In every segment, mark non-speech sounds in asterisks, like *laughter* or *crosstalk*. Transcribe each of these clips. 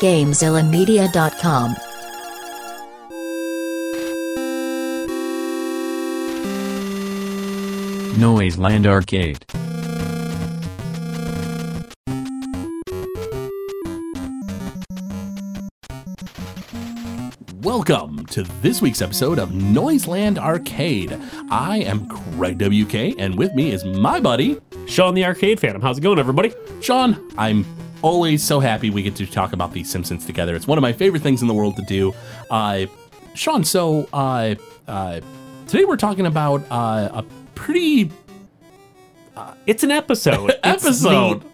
GamezillaMedia.com. Noiseland Arcade. Welcome to this week's episode of Noiseland Arcade. I am Craig WK, and with me is my buddy, Sean the Arcade Phantom. How's it going, everybody? Sean. I'm always so happy we get to talk about The Simpsons together. It's one of my favorite things in the world to do. Uh, Sean, so uh, uh, today we're talking about uh, a pretty It's an episode. *laughs* Episode.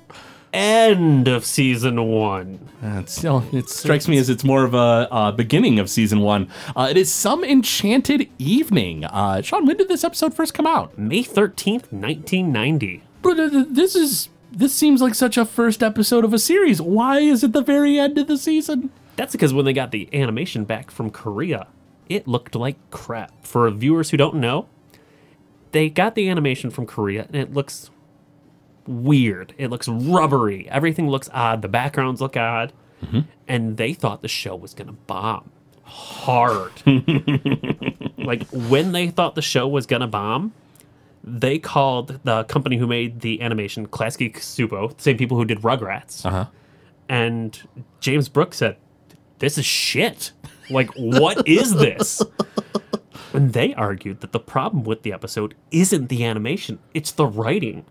End of season one. Uh, still, it strikes me as it's more of a uh, beginning of season one. Uh, it is some enchanted evening. Uh, Sean, when did this episode first come out? May 13th, 1990. But uh, this is this seems like such a first episode of a series. Why is it the very end of the season? That's because when they got the animation back from Korea, it looked like crap. For viewers who don't know, they got the animation from Korea and it looks weird. It looks rubbery. Everything looks odd. The backgrounds look odd. Mm-hmm. And they thought the show was going to bomb hard. *laughs* like when they thought the show was going to bomb, they called the company who made the animation Klasky Csupo, the same people who did Rugrats. Uh-huh. And James Brooks said, This is shit. Like, what is this? *laughs* And they argued that the problem with the episode isn't the animation, it's the writing.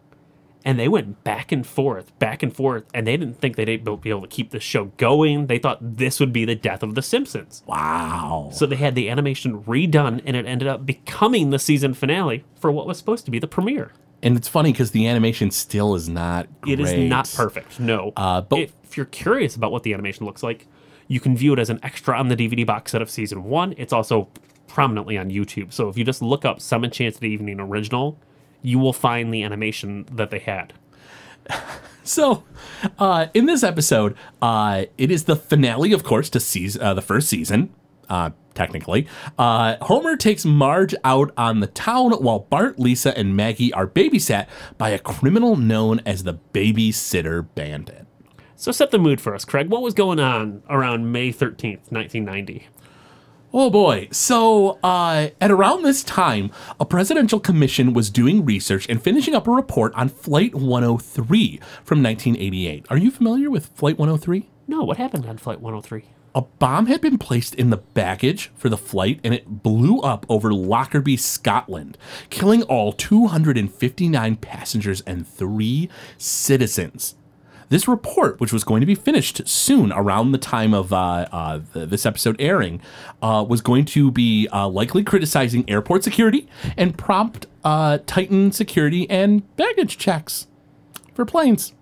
And they went back and forth, back and forth, and they didn't think they'd be able to keep the show going. They thought this would be the death of The Simpsons. Wow. So they had the animation redone, and it ended up becoming the season finale for what was supposed to be the premiere. And it's funny because the animation still is not. It is not perfect. No. Uh, but- if, if you're curious about what the animation looks like, you can view it as an extra on the DVD box set of season one. It's also prominently on YouTube. So if you just look up Some Enchanted Evening original, you will find the animation that they had. *laughs* So, uh, in this episode, uh, it is the finale, of course, to season, uh, the first season. Uh, technically, uh, Homer takes Marge out on the town while Bart, Lisa, and Maggie are babysat by a criminal known as the Babysitter Bandit. So set the mood for us, Craig. What was going on around May 13th, 1990? Oh boy. So, uh, at around this time, a presidential commission was doing research and finishing up a report on Flight 103 from 1988. Are you familiar with Flight 103? No, what happened on Flight 103? A bomb had been placed in the baggage for the flight and it blew up over Lockerbie, Scotland, killing all 259 passengers and three citizens. This report, which was going to be finished soon around the time of uh, uh, the, this episode airing, uh, was going to be uh, likely criticizing airport security and prompt uh, tighten security and baggage checks for planes.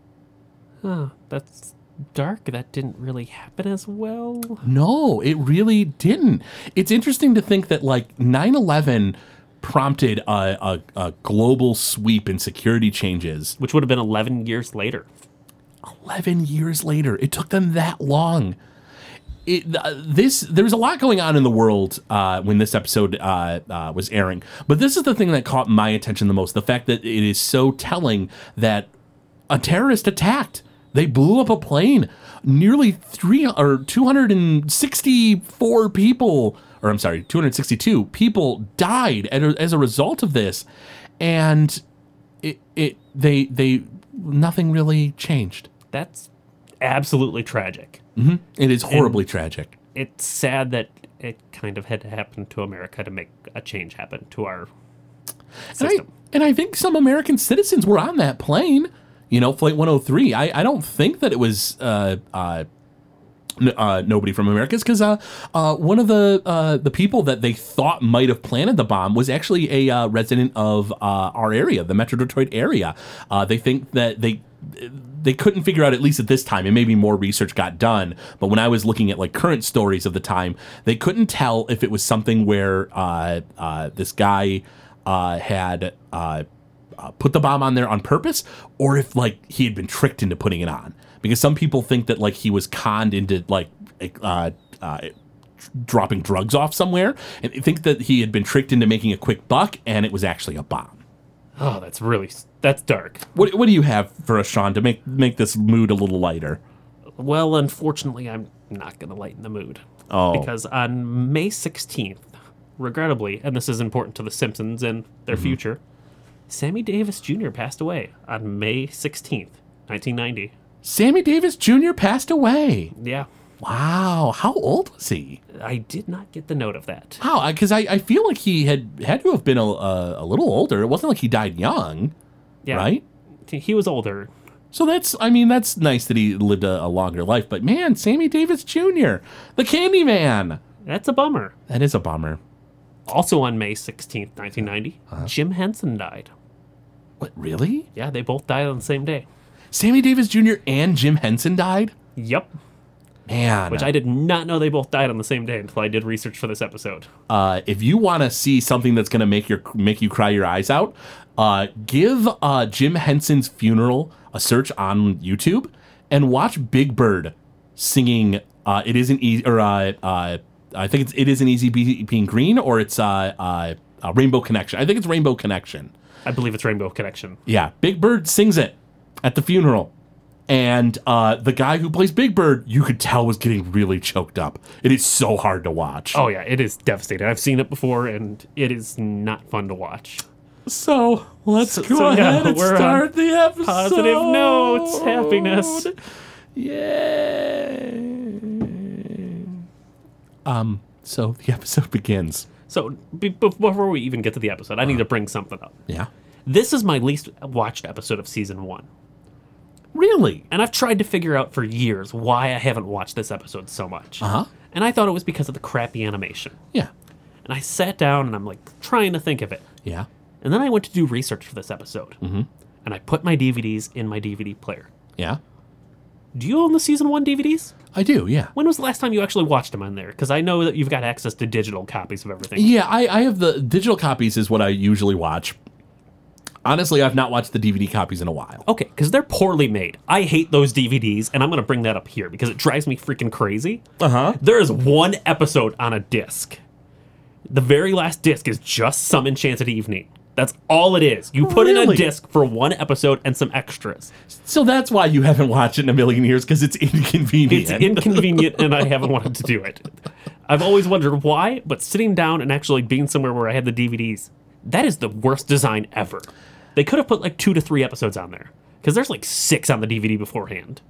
Oh, that's dark. That didn't really happen as well. No, it really didn't. It's interesting to think that like 9/11 prompted a, a, a global sweep in security changes. Which would have been 11 years later. 11 years later, it took them that long. It, uh, this there's a lot going on in the world uh, when this episode uh, uh, was airing, but this is the thing that caught my attention the most: the fact that it is so telling that a terrorist attacked. They blew up a plane. Nearly three or 264 people, or I'm sorry, 262 people died as a result of this, and it it they they nothing really changed. That's absolutely tragic. It is horribly tragic. It's sad that it kind of had to happen to America to make a change happen to our And I, system. and I think some American citizens were on that plane. You know, Flight 103. I, I don't think that it was uh, uh, n- uh, nobody from America's because uh, uh, one of the uh, the people that they thought might have planted the bomb was actually a uh, resident of uh, our area, the Metro Detroit area. Uh, they think that they they couldn't figure out at least at this time and maybe more research got done but when i was looking at like current stories of the time they couldn't tell if it was something where uh, uh, this guy uh, had uh, uh, put the bomb on there on purpose or if like he had been tricked into putting it on. Because some people think that like he was conned into like uh, uh, dropping drugs off somewhere and think that he had been tricked into making a quick buck and it was actually a bomb Oh, that's really that's dark. what, what do you have for us sean to make make this mood a little lighter Well, unfortunately, I'm not going to lighten the mood. Oh. Because on May 16th, regrettably, and this is important to The Simpsons and their Mm-hmm. future, Sammy Davis Jr. passed away on May 16th, 1990. Sammy Davis Jr. passed away. Yeah, Wow. How old was he? I did not get the note of that. Wow. Because I, I feel like he had had to have been a, a, a little older. It wasn't like he died young, Yeah, right? He was older. So that's, I mean, that's nice that he lived a, a longer life. But man, Sammy Davis Jr., the Candyman. That's a bummer. That is a bummer. Also on May 16th, 1990, Uh-huh. Jim Henson died. What, really? Yeah, they both died on the same day. Sammy Davis Jr. and Jim Henson died? Yep. Man. Which I did not know they both died on the same day until I did research for this episode. uh, if you want to see something that's going to make your make you cry your eyes out, uh, give uh, Jim Henson's funeral a search on YouTube and watch Big Bird singing. Uh, it isn't easy, or uh, uh, I think it's it isn't easy be, being green, or it's uh, uh, uh, Rainbow Connection. I think it's Rainbow Connection. I believe it's Rainbow Connection. Yeah, Big Bird sings it at the funeral. And uh, the guy who plays Big Bird, you could tell was getting really choked up. It is so hard to watch. Oh yeah, it is devastating. I've seen it before, and it is not fun to watch. So let's So- go so, yeah, ahead and we're on start the episode. Positive notes, happiness. Yay! Um. So the episode begins. So be, be- before we even get to the episode, I need to bring something up. Yeah. This is my least watched episode of season one, Really? and I've tried to figure out for years why I haven't watched this episode so much. Uh huh. And I thought it was because of the crappy animation. Yeah. And I sat down and I'm like trying to think of it. Yeah. And then I went to do research for this episode. Mm-hmm. And I put my DVDs in my DVD player. Yeah. Do you own the season one DVDs? I do. Yeah. When was the last time you actually watched them on there? Because I know that you've got access to digital copies of everything. Yeah. I, I have the digital copies. Is what I usually watch. Honestly, I've not watched the DVD copies in a while. Okay, because they're poorly made. I hate those DVDs, and I'm going to bring that up here because it drives me freaking crazy. Uh huh. There is one episode on a disc. The very last disc is just Some Enchanted Evening. That's all it is. You put in Really? a disc for one episode and some extras. So that's why you haven't watched it in a million years because it's *laughs* inconvenient. It's inconvenient, and I haven't wanted to do it. I've always wondered why, but sitting down and actually being somewhere where I had the DVDs, that is the worst design ever. They could have put like two to three episodes on there because there's like six on the DVD beforehand.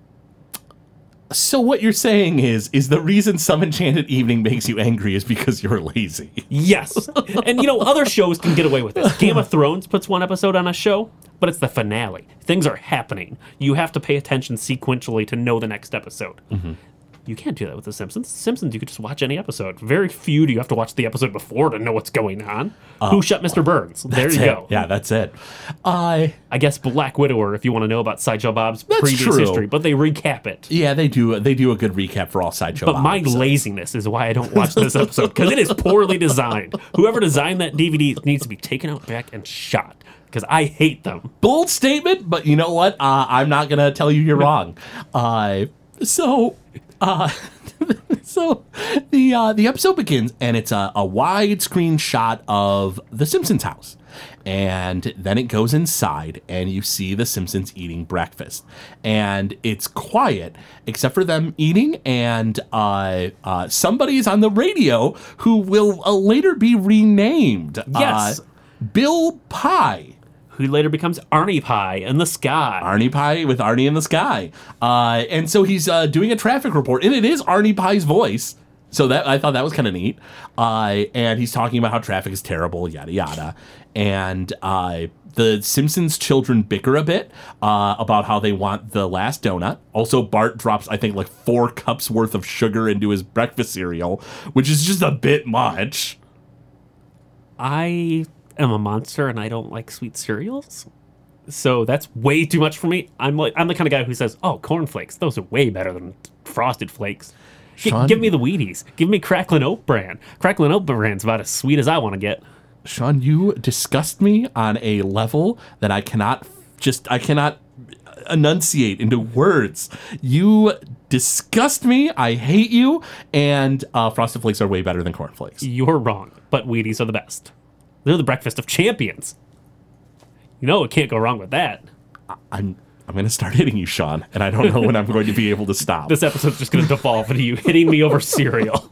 so what you're saying is, is the reason some enchanted evening makes you angry is because you're lazy. Yes. and you know, other shows can get away with this. Game of Thrones puts one episode on a show, but it's the finale. Things are happening. You have to pay attention sequentially to know the next episode. Mm-hmm. You can't do that with The Simpsons. Simpsons, you could just watch any episode. Very few do you have to watch the episode before to know what's going on. Who Shot Mr. Burns? There you it. go. Yeah, that's it. I I guess Black Widower, if you want to know about Sideshow Bob's previous true. history, but they recap it. yeah, they do. They do a good recap for all sideshow. But my Bobs. laziness is why I don't watch this episode because it is poorly designed. Whoever designed that DVD needs to be taken out back and shot because I hate them. bold statement, but you know what? Uh, I'm not gonna tell you you're *laughs* wrong. Uh, so, uh, *laughs* so the uh, the episode begins, and it's a, a widescreen shot of the Simpsons house, and then it goes inside, and you see the Simpsons eating breakfast, and it's quiet except for them eating, and uh, uh, somebody's on the radio who will uh, later be renamed. Yes. uh, Bill Pye. Who later becomes Arnie Pye in the sky. Arnie Pye with Arnie in the sky. Uh, and so he's uh, doing a traffic report, and it is Arnie Pye's voice. So that I thought that was kind of neat. Uh, and he's talking about how traffic is terrible, yada yada. And uh, the Simpsons children bicker a bit uh, about how they want the last donut. Also, Bart drops I think like four cups worth of sugar into his breakfast cereal, which is just a bit much. I am a monster and I don't like sweet cereals. So that's way too much for me. I'm like I'm the kind of guy who says, "Oh, cornflakes, those are way better than frosted flakes." G- Sean- give me the Wheaties. Give me Cracklin' Oat Bran. Cracklin' Oat Bran's about as sweet as I want to get. Sean, you disgust me on a level that I cannot just I cannot enunciate into words. You disgust me. I hate you. And uh, frosted flakes are way better than cornflakes. You're wrong, but Wheaties are the best. They're the breakfast of champions. You know, it can't go wrong with that. I'm I'm going to start hitting you, Sean, and I don't know when I'm going to be able to stop. This episode's just going to devolve into you hitting me over cereal.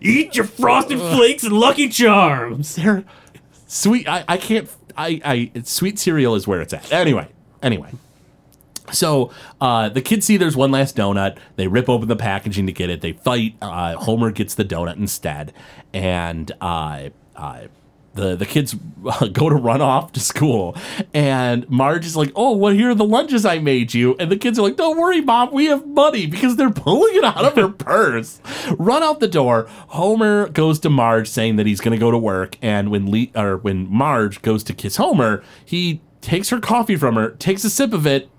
Eat your frosted flakes and Lucky Charms. They're sweet. I, I can't. I, I sweet cereal is where it's at. Anyway, anyway. So uh, the kids see there's one last donut. They rip open the packaging to get it. They fight. Uh, Homer gets the donut instead, and uh, uh, the the kids *laughs* go to run off to school. And Marge is like, "Oh, well, here are the lunches I made you." And the kids are like, "Don't worry, mom, we have money," because they're pulling it out of her *laughs* purse. Run out the door. Homer goes to Marge saying that he's going to go to work, and when or when Marge goes to kiss Homer, he takes her coffee from her, takes a sip of it,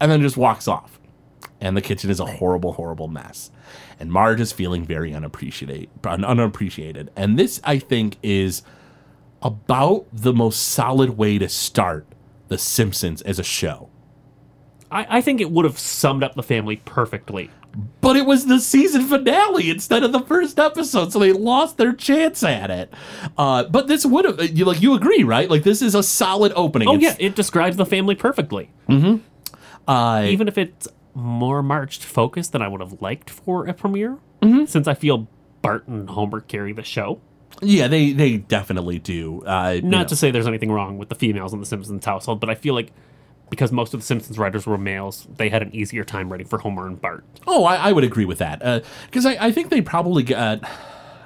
and then just walks off. And the kitchen is a horrible, horrible mess. And Marge is feeling very unappreciated, unappreciated. And this, I think, is about the most solid way to start The Simpsons as a show. I, I think it would have summed up the family perfectly. But it was the season finale instead of the first episode, so they lost their chance at it. Uh, but this would have, you like, you agree, right? Like, this is a solid opening. Oh, It's- yeah, it describes the family perfectly. Uh, Even if it's more Marge focused than I would have liked for a premiere, Mm-hmm. since I feel Bart and Homer carry the show. Yeah, they they definitely do. Uh, you Not know. to say there's anything wrong with the females in the Simpsons household, but I feel like because most of the Simpsons writers were males, they had an easier time writing for Homer and Bart. Oh, I, I would agree with that because I, I think they probably got.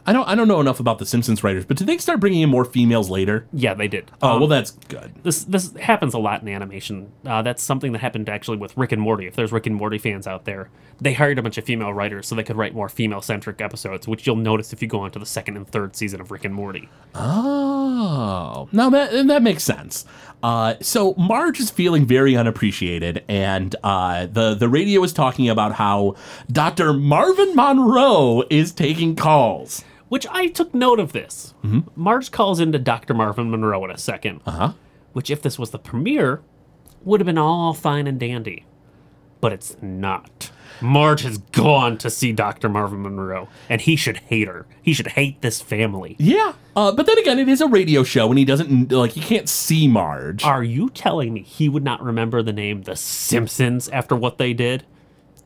I don't I don't know enough about the Simpsons writers, but did they start bringing in more females later? Yeah, they did. Oh, Um, well, that's good. this this happens a lot in animation. Uh, that's something that happened actually with Rick and Morty. If there's Rick and Morty fans out there, they hired a bunch of female writers so they could write more female centric episodes, which you'll notice if you go on to the second and third season of Rick and Morty. Oh, now that that makes sense. Uh, so Marge is feeling very unappreciated, and uh, the the radio is talking about how Dr. Marvin Monroe is taking calls. Which I took note of this. Marge calls into Dr. Marvin Monroe in a second. Uh huh. Which, if this was the premiere, would have been all fine and dandy. But it's not. Marge has gone to see Dr. Marvin Monroe, and he should hate her. He should hate this family. Yeah. Uh, but then again, it is a radio show, and he doesn't like he can't see Marge. Are you telling me he would not remember the name The Simpsons after what they did?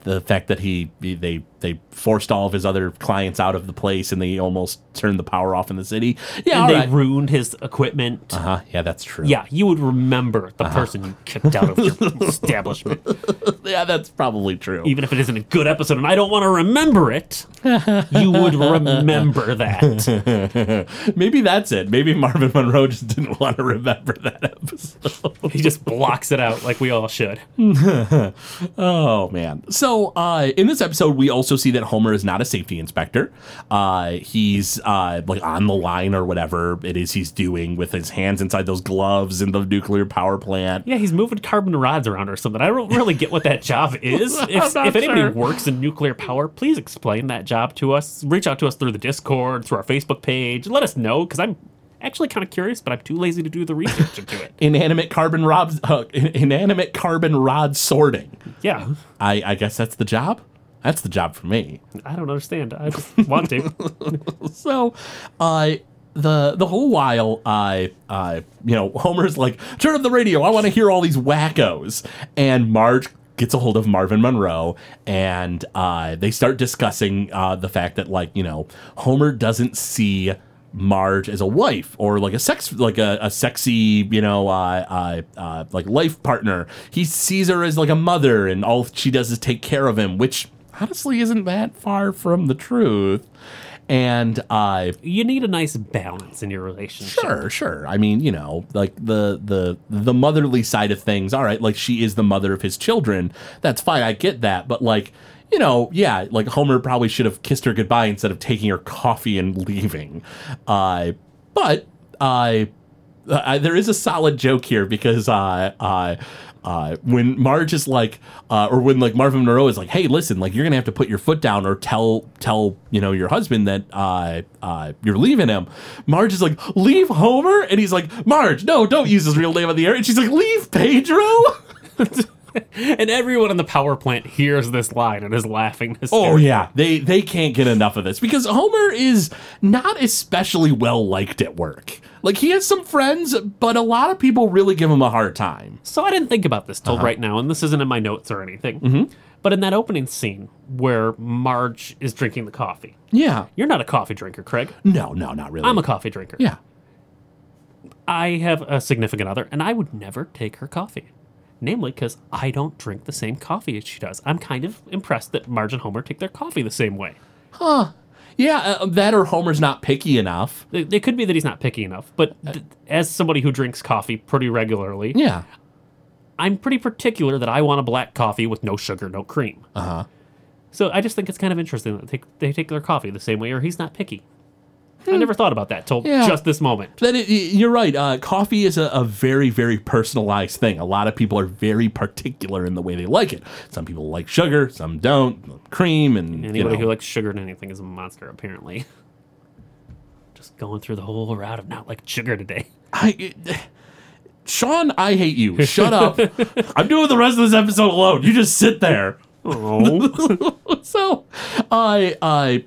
the fact that he they they forced all of his other clients out of the place and they almost turned the power off in the city. Yeah, And they right. ruined his equipment. uh-huh. Yeah, that's true. Yeah, you would remember the person you kicked out of your *laughs* establishment, yeah, that's probably true. even if it isn't a good episode and I don't want to remember it. You would remember that. *laughs* Maybe that's it. Maybe Marvin Monroe just didn't want to remember that episode. *laughs* He just blocks it out like we all should. oh man. So uh, in this episode, we also see that Homer is not a safety inspector. Uh, he's uh, like on the line or whatever it is he's doing with his hands inside those gloves in the nuclear power plant. Yeah, he's moving carbon rods around or something. I don't really get what that job *laughs* is. If, if anybody sure. works in nuclear power, please explain that job to us. Reach out to us through the Discord, through our Facebook page. Let us know because I'm actually kind of curious, but I'm too lazy to do the research into it. *laughs* Inanimate carbon rods, uh, inanimate carbon rod sorting. Yeah, I, I guess that's the job. That's the job for me. I don't understand. I just want to. *laughs* So, uh, the the whole while, I uh, you know, *laughs* Homer's like, turn up the radio. I want to hear all these wackos. And Marge gets a hold of Marvin Monroe, and uh, they start discussing uh, the fact that, like, you know, Homer doesn't see. Marge as a wife or like a sex like a, a sexy you know uh, uh, uh, like life partner. He sees her as like a mother, and all she does is take care of him, which honestly isn't that far from the truth. And I You need a nice balance in your relationship. Sure, sure. I mean, you know, like the the the motherly side of things. All right, like she is the mother of his children. That's fine. I get that. But like, you know, yeah, like Homer probably should have kissed her goodbye instead of taking her coffee and leaving. Uh, but uh, uh, there is a solid joke here because uh, uh, uh, when Marge is like, uh, or when like Marvin Monroe is like, "Hey, listen, like you're gonna have to put your foot down or tell tell you know your husband that uh, uh, you're leaving him." Marge is like, "Leave Homer," and he's like, "Marge, no, don't use his real name on the air." And she's like, "Leave Pedro." *laughs* *laughs* and everyone in the power plant hears this line and is laughing. Oh yeah, they they can't get enough of this because Homer is not especially well liked at work. Like he has some friends, but a lot of people really give him a hard time. So I didn't think about this Uh-huh. till right now, and this isn't in my notes or anything. Mm-hmm. But in that opening scene where Marge is drinking the coffee, Yeah. you're not a coffee drinker, Craig. No, no, not really. I'm a coffee drinker. yeah. I have a significant other, and I would never take her coffee. Namely, because I don't drink the same coffee as she does. I'm kind of impressed that Marge and Homer take their coffee the same way. Huh. Yeah, uh, that or Homer's not picky enough. It, it could be that he's not picky enough, but th- as somebody who drinks coffee pretty regularly, Yeah. I'm pretty particular that I want a black coffee with no sugar, no cream. Uh huh. So I just think it's kind of interesting that they, they take their coffee the same way, or he's not picky. I never thought about that till Yeah. just this moment. That it, you're right. Uh, coffee is a, a very, very personalized thing. A lot of people are very particular in the way they like it. Some people like sugar, some don't. Cream and Anybody you know. who likes sugar in anything is a monster, apparently. *laughs* Just going through the whole route of not like sugar today. I, *sighs* Sean, I hate you. Shut up. *laughs* I'm doing the rest of this episode alone. You just sit there. Oh, *laughs* so, I, I,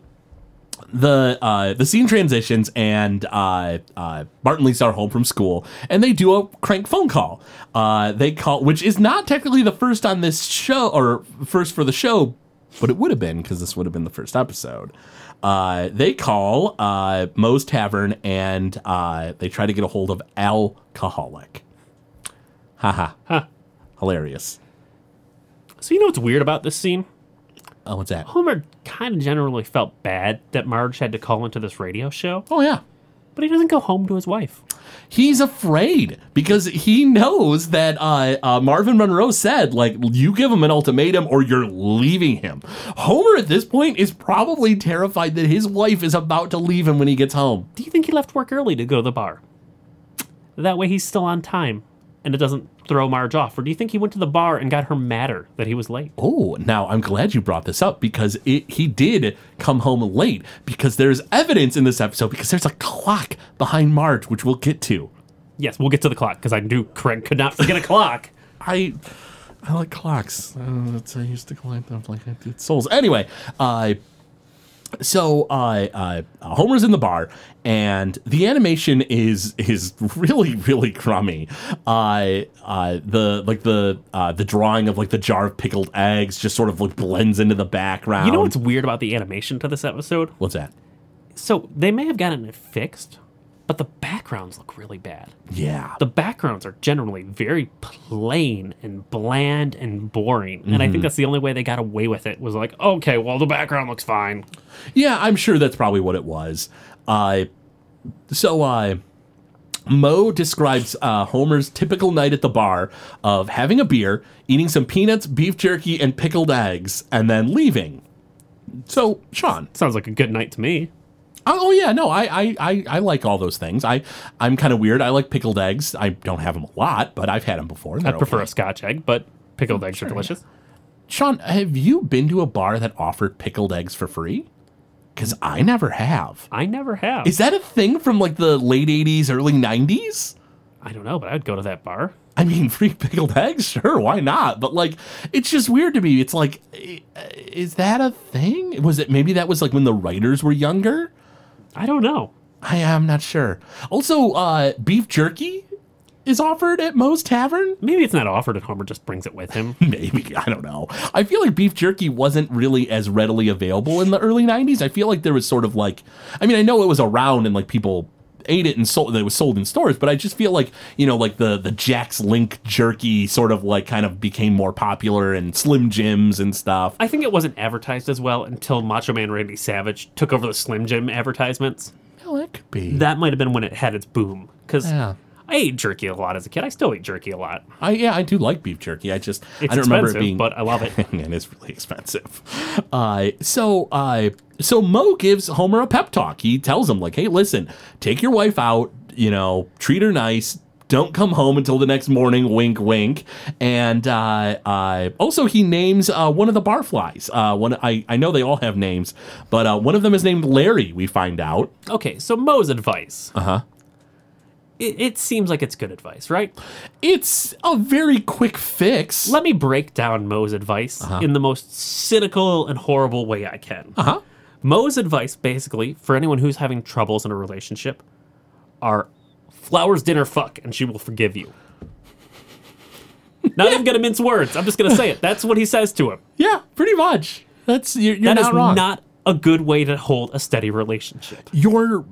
the uh, the scene transitions and uh, uh, and Lisa are home from school and they do a crank phone call. Uh, they call, which is not technically the first on this show or first for the show, but it would have been because this would have been the first episode. Uh, they call uh, Moe's Tavern and uh, they try to get a hold of alcoholic. Haha. Hilarious. so you know what's weird about this scene? Oh, what's that? Homer kind of generally felt bad that Marge had to call into this radio show, Oh, yeah. but he doesn't go home to his wife. He's afraid because he knows that uh, uh, Marvin Monroe said, like, you give him an ultimatum or you're leaving him. Homer at this point is probably terrified that his wife is about to leave him when he gets home. Do you think he left work early to go to the bar? That way he's still on time and it doesn't throw Marge off. Or do you think he went to the bar and got her madder that he was late? Oh, now I'm glad you brought this up because it, he did come home late because there's evidence in this episode because there's a clock behind Marge, which we'll get to. Yes, we'll get to the clock because I knew Craig could not forget a clock. *laughs* I I like clocks. Uh, that's, I used to collect them like I did souls. Anyway, uh, so uh, uh, Homer's in the bar, and the animation is is really really crummy. Uh, uh, the like the uh, the drawing of like the jar of pickled eggs just sort of like blends into the background. You know what's weird about the animation to this episode? what's that? So they may have gotten it fixed, but the backgrounds look really bad. Yeah, The backgrounds are generally very plain and bland and boring. And I think that's the only way they got away with it was like, okay, well, the background looks fine. Yeah, I'm sure that's probably what it was. Uh, so, uh, Moe describes uh, Homer's typical night at the bar of having a beer, eating some peanuts, beef jerky, and pickled eggs, and then leaving. So, Sean. Sounds like a good night to me. Oh, oh, yeah, no, I, I, I, I like all those things. I, I'm kind of weird. I like pickled eggs. I don't have them a lot, but I've had them before. I prefer okay. a scotch egg, but pickled eggs are delicious. Sean, have you been to a bar that offered pickled eggs for free? Because I never have. I never have. Is that a thing from like the late 80s, early 90s? I don't know, but I'd go to that bar. I mean, *laughs* free pickled eggs? Sure, why not? But like, it's just weird to me. It's like, is that a thing? Was it maybe that was like when the writers were younger? I don't know. I am not sure. Also, uh, beef jerky is offered at Moe's Tavern. Maybe it's not offered and Homer just brings it with him. *laughs* Maybe I don't know. I feel like beef jerky wasn't really as readily available in the early '90s. I feel like there was sort of like, I mean, I know it was around and like people ate it and sold. It was sold in stores, but I just feel like you know, like the the Jack's Link jerky sort of like kind of became more popular and Slim Jims and stuff. I think it wasn't advertised as well until Macho Man Randy Savage took over the Slim Jim advertisements. Well, that could be. That might have been when it had its boom. Because Yeah. I ate jerky a lot as a kid. I still eat jerky a lot. I yeah, I do like beef jerky. I just It's I don't remember it being, but I love it. *laughs* and it's really expensive. Uh, so uh, so Moe gives Homer a pep talk. He tells him like, "Hey, listen, take your wife out. You know, treat her nice." Don't come home until the next morning. Wink, wink. And uh, uh, also, he names uh, one of the barflies. Uh, one I, I know they all have names, but uh, one of them is named Larry. We find out. Okay, so Moe's advice. Uh huh. It, it seems like it's good advice, right? It's a very quick fix. Let me break down Moe's advice in the most cynical and horrible way I can. Uh huh. Moe's advice, basically, for anyone who's having troubles in a relationship, are flowers, dinner, fuck, and she will forgive you. Not even gonna mince words. I'm just gonna say it. That's what he says to him. Yeah, pretty much. That's you're, you're That is not wrong. not a good way to hold a steady relationship. you're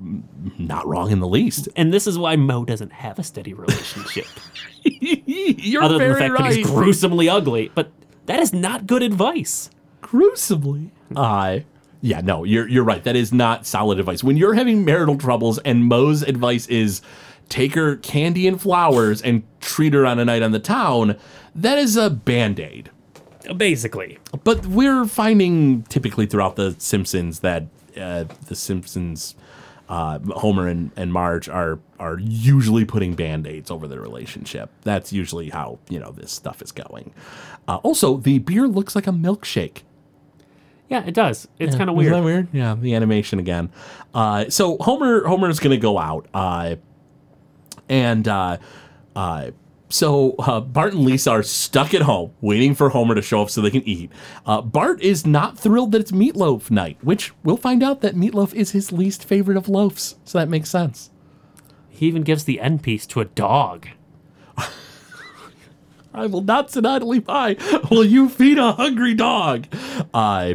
not wrong in the least. And this is why Moe doesn't have a steady relationship. *laughs* you're other than the very fact that he's gruesomely ugly. But that is not good advice. gruesomely. Uh yeah, no, you're you're right. That is not solid advice. When you're having marital troubles and Moe's advice is take her candy and flowers and treat her on a night on the town, that is a band-aid. Basically. But we're finding typically throughout the Simpsons that uh, the Simpsons uh, Homer and, and Marge are are usually putting band-aids over their relationship. That's usually how, you know, this stuff is going. Uh, also, the beer looks like a milkshake. Yeah, it does. It's kind of Isn't weird. that weird? Yeah, the animation again. Uh, so Homer Homer is going to go out, uh, and uh, uh, so uh, Bart and Lisa are stuck at home waiting for Homer to show up so they can eat. Uh, Bart is not thrilled that it's meatloaf night, which we'll find out that meatloaf is his least favorite of loaves. So that makes sense. He even gives the end piece to a dog. *laughs* I will not sit idly by while you feed a hungry dog. Uh,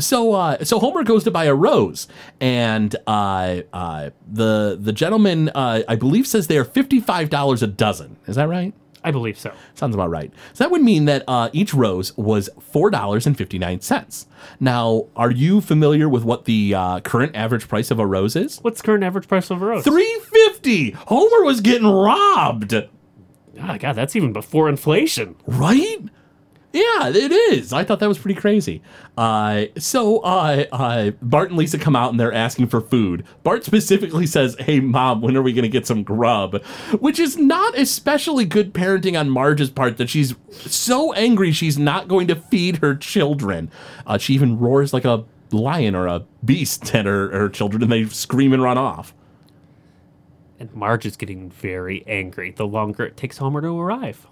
so uh, so Homer goes to buy a rose, and uh, uh, the the gentleman uh, I believe says they are fifty five dollars a dozen. Is that right? I believe so. Sounds about right. So that would mean that uh, each rose was four dollars and fifty nine cents. Now, are you familiar with what the uh, current average price of a rose is? What's the current average price of a rose? Three fifty. Homer was getting robbed. Oh, God, that's even before inflation. Right? Yeah, it is. I thought that was pretty crazy. Uh, so uh, uh, Bart and Lisa come out and they're asking for food. Bart specifically says, "Hey, mom, when are we going to get some grub?" Which is not especially good parenting on Marge's part. That she's so angry she's not going to feed her children. Uh, she even roars like a lion or a beast at her, her children, and they scream and run off. And Marge is getting very angry the longer it takes Homer to arrive.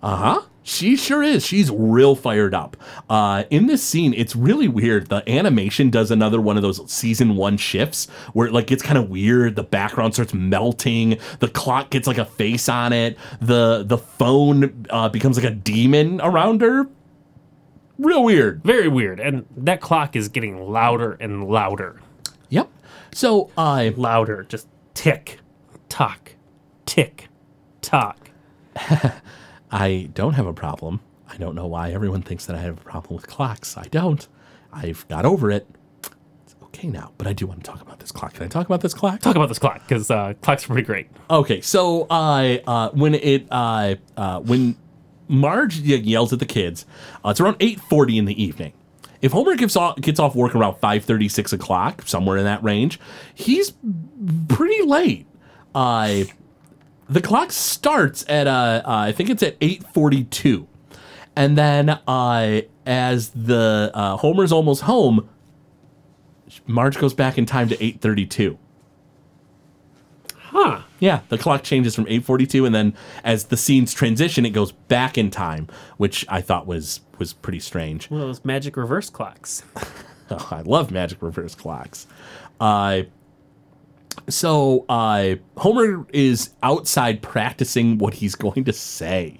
Uh huh. She sure is. She's real fired up. Uh, in this scene, it's really weird. The animation does another one of those season one shifts where it like gets kind of weird. The background starts melting. The clock gets like a face on it. The the phone uh, becomes like a demon around her. Real weird. Very weird. And that clock is getting louder and louder. Yep. So uh, Louder. Just tick, tock, tick, tock. *laughs* I don't have a problem. I don't know why everyone thinks that I have a problem with clocks. I don't. I've got over it. It's okay now, but I do want to talk about this clock. Can I talk about this clock? Talk about this clock, because uh, clocks are pretty great. Okay, so uh, uh, when it uh, uh, when Marge yells at the kids, uh, it's around eight forty in the evening. If Homer gets off gets off work around five thirty, six o'clock, somewhere in that range, he's pretty late. Uh, the clock starts at uh, uh, I think it's at eight forty two, and then uh, as the uh, Homer's almost home, Marge goes back in time to eight thirty two. Huh. Yeah, the clock changes from 8:42 and then as the scenes transition it goes back in time, which I thought was was pretty strange. One of those magic reverse clocks. *laughs* Oh, I love magic reverse clocks. Uh so uh Homer is outside practicing what he's going to say.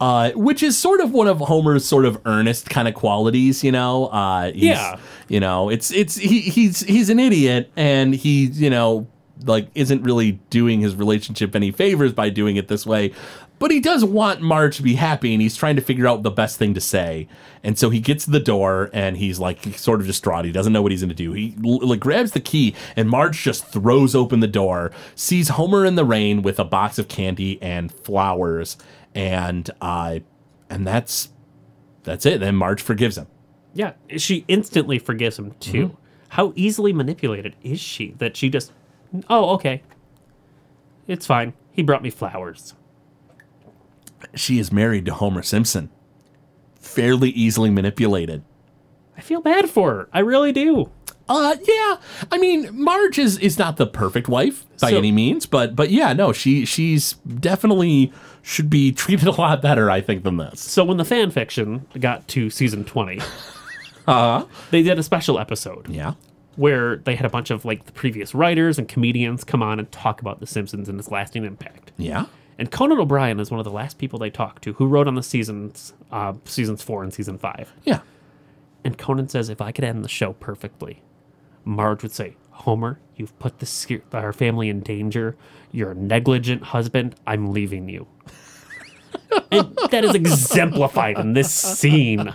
Uh, which is sort of one of Homer's sort of earnest kind of qualities, you know. Uh, Yeah. you know, it's it's he, he's he's an idiot, and he you know like isn't really doing his relationship any favors by doing it this way. But he does want Marge to be happy, and he's trying to figure out the best thing to say. And so he gets to the door, and he's like sort of distraught. He doesn't know what he's going to do. He like grabs the key, and Marge just throws open the door, sees Homer in the rain with a box of candy and flowers, and uh, and that's that's it. Then Marge forgives him. Yeah, she instantly forgives him too. How easily manipulated is she that she just, oh, okay, it's fine. He brought me flowers. She is married to Homer Simpson. Fairly easily manipulated. I feel bad for her. I really do. Uh, yeah. I mean, Marge is is not the perfect wife by So- any means, but but yeah, no, she she's definitely should be *laughs* treated a lot better, I think, than this. So when the fan fiction got to season 20, *laughs* uh, they did a special episode Yeah. where they had a bunch of like the previous writers and comedians come on and talk about The Simpsons and its lasting impact. Yeah. And Conan O'Brien is one of the last people they talked to who wrote on the seasons, uh, seasons four and season five. Yeah. And Conan says, if I could end the show perfectly, Marge would say, Homer, you've put this, our family in danger. You're a negligent husband. I'm leaving you. *laughs* and that is exemplified in this scene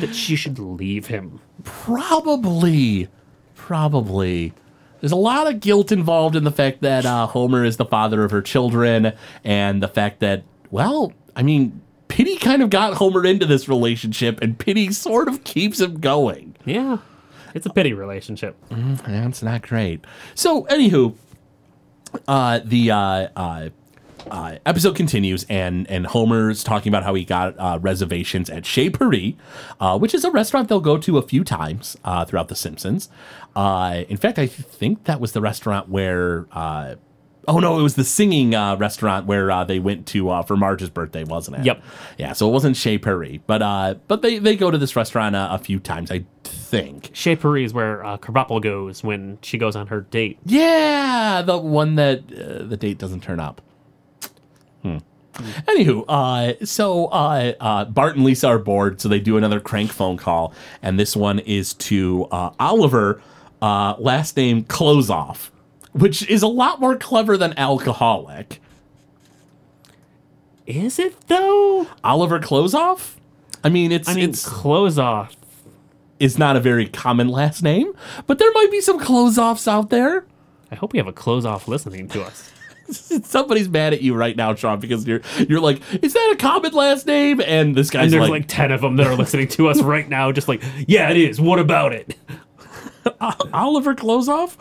that she should leave him. Probably. Probably. There's a lot of guilt involved in the fact that uh, Homer is the father of her children, and the fact that, well, I mean, Pity kind of got Homer into this relationship, and Pity sort of keeps him going. Yeah. It's a pity relationship. That's not great. So, anywho, uh, the uh, uh, uh, episode continues, and and Homer's talking about how he got uh, reservations at Chez Paree, uh, which is a restaurant they'll go to a few times uh, throughout The Simpsons. Uh, in fact, I think that was the restaurant where. Uh, Oh no! It was the singing uh, restaurant where uh, they went to uh, for Marge's birthday, wasn't it? Yep. Yeah, so it wasn't Chez Paree, but uh, but they, they go to this restaurant uh, a few times, I think. Chez Paree is where uh, Krabappel goes when she goes on her date. Yeah, the one that uh, the date doesn't turn up. Hmm. Anywho, uh, so uh, uh, Bart and Lisa are bored, so they do another crank phone call, and this one is to uh, Oliver, uh, last name Klozoff, which is a lot more clever than alcoholic. Is it though? Oliver Klozoff. I mean, it's I mean, it's Klozoff. is not a very common last name, but there might be some Klozoffs out there. I hope we have a Klozoff listening to us. *laughs* Somebody's mad at you right now, Sean, because you're you're like, is that a common last name? And this guy's And there's like, like, 10 of them that are listening to us right now, just like, yeah, it is. What about it? *laughs* Oliver Klozoff?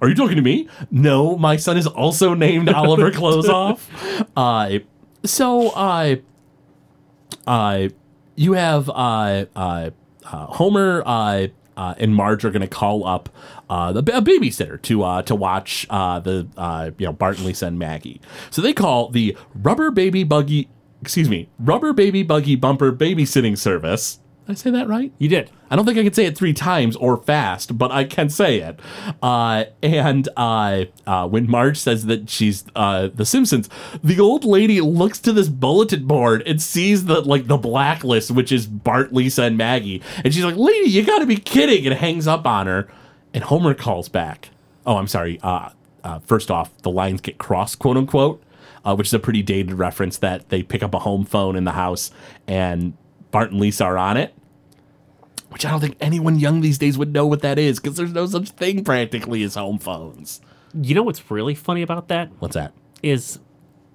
Are you talking to me? No, my son is also named Oliver *laughs* Klozoff. Uh, so, uh, uh, you have uh, uh, uh, Homer uh, uh, and Marge are going to call up uh, the, a babysitter to uh, to watch uh, the uh, you know Bart and Lisa and Maggie. So they call the Rubber Baby Buggy, excuse me, Rubber Baby Buggy Bumper Babysitting Service. Did I say that right? You did. I don't think I can say it three times or fast, but I can say it. Uh, and uh, uh, when Marge says that she's uh, the Simpsons, the old lady looks to this bulletin board and sees the like the blacklist, which is Bart, Lisa, and Maggie, and she's like, "Lady, you got to be kidding!" and hangs up on her. And Homer calls back. Oh, I'm sorry. Uh, uh, first off, the lines get crossed, quote unquote, uh, which is a pretty dated reference that they pick up a home phone in the house and Bart and Lisa are on it which I don't think anyone young these days would know what that is because there's no such thing practically as home phones. You know what's really funny about that? What's that? Is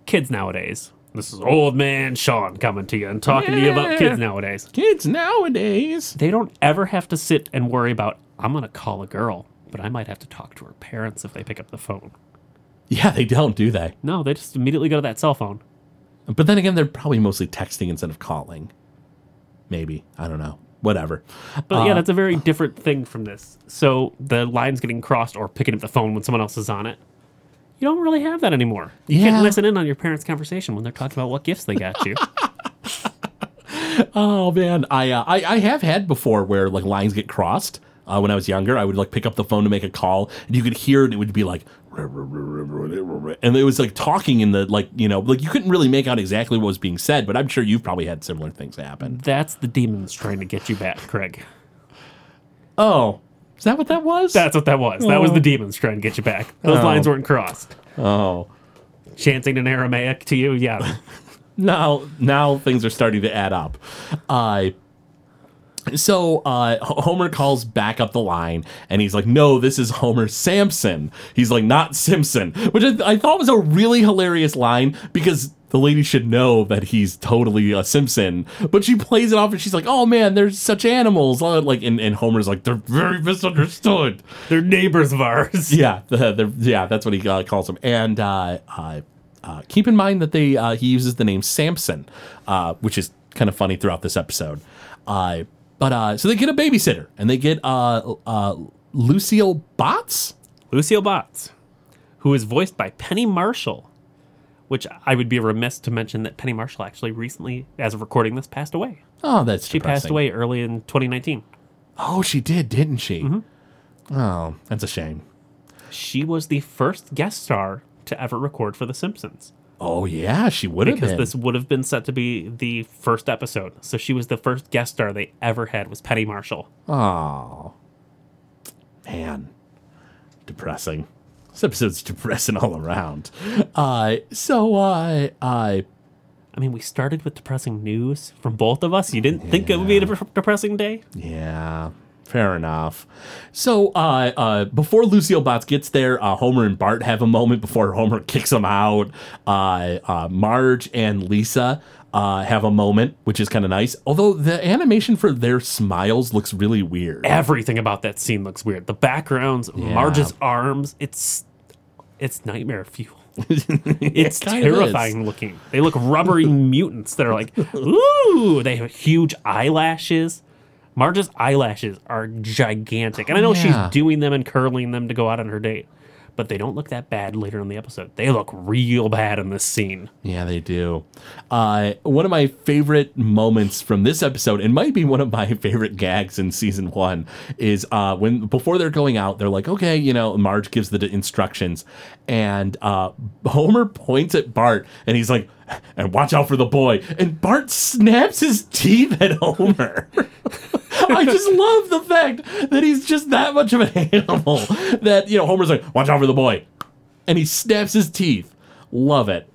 kids nowadays. This is old man Sean coming to you and talking to you about kids nowadays. Kids nowadays. They don't ever have to sit and worry about, I'm going to call a girl, but I might have to talk to her parents if they pick up the phone. Yeah, they don't, do they? No, they just immediately go to that cell phone. But then again, they're probably mostly texting instead of calling. Maybe. I don't know. Whatever. But Uh, yeah, that's a very different thing from this. So the lines getting crossed or picking up the phone when someone else is on it. You don't really have that anymore. You Yeah. can't listen in on your parents' conversation when they're talking about what gifts they got you. *laughs* Oh man, I, uh, I I have had before where like lines get crossed. Uh, when I was younger, I would like pick up the phone to make a call, and you could hear it. It would be like, and it was like talking in the like you know like you couldn't really make out exactly what was being said, but I'm sure you've probably had similar things happen. that's the demons trying to get you back, Craig. Oh, is that what that was? That's what that was. That was the demons trying to get you back. Those Oh. lines weren't crossed. oh. Chanting in Aramaic to you, yeah. *laughs* now now things are starting to add up. Uh so uh, Homer calls back up the line, and he's like, "No, this is Homer Sampson." He's like, "Not Simpson," which I, I thought was a really hilarious line because the lady should know that he's totally a Simpson. But she plays it off, and she's like, "Oh man, there's such animals!" Uh, Like, and, and Homer's like, "They're very misunderstood." They're neighbors of ours. Yeah, *laughs* yeah, that's what he uh, calls him. And uh, uh, uh, keep in mind that they uh, he uses the name Samson, uh, which is kind of funny throughout this episode. But uh, so they get a babysitter and they get uh, uh, Lucille Botz. Lucille Botz, who is voiced by Penny Marshall, which I would be remiss to mention that Penny Marshall actually recently, as of recording this, passed away. Oh, that's She passed away early in 2019. Oh, she did, didn't she? Mm-hmm. Oh, that's a shame. She was the first guest star to ever record for The Simpsons Oh yeah, she would have because been. this would have been set to be the first episode. So she was the first guest star they ever had was Penny Marshall. Oh, man, depressing. This episode's depressing all around. Uh, so I uh, I mean, we started with depressing news from both of us. You didn't think it would be a dep- depressing day? Yeah, fair enough. So, uh, uh, before Lucille Botz gets there, uh, Homer and Bart have a moment before Homer kicks them out. Uh, uh, Marge and Lisa uh, have a moment, which is kind of nice. Although the animation for their smiles looks really weird. Everything about that scene looks weird. The backgrounds, Marge's arms, it's it's nightmare fuel. *laughs* It's is. terrifying looking. They look rubbery *laughs* mutants that are like, ooh, they have huge eyelashes. Marge's eyelashes are gigantic. And I know Yeah. she's doing them and curling them to go out on her date, but they don't look that bad later in the episode. They look real bad in this scene. Yeah, they do. Uh, one of my favorite moments from this episode, and might be one of my *laughs* favorite gags in season one, is uh, when before they're going out, they're like, "Okay, you know." Marge gives the instructions, and uh, Homer points at Bart, and he's like, *laughs* "And watch out for the boy." And Bart snaps his teeth at Homer. *laughs* I just love the fact that he's just that much of an animal that you know Homer's like, "Watch out for the boy," and he snaps his teeth. Love it.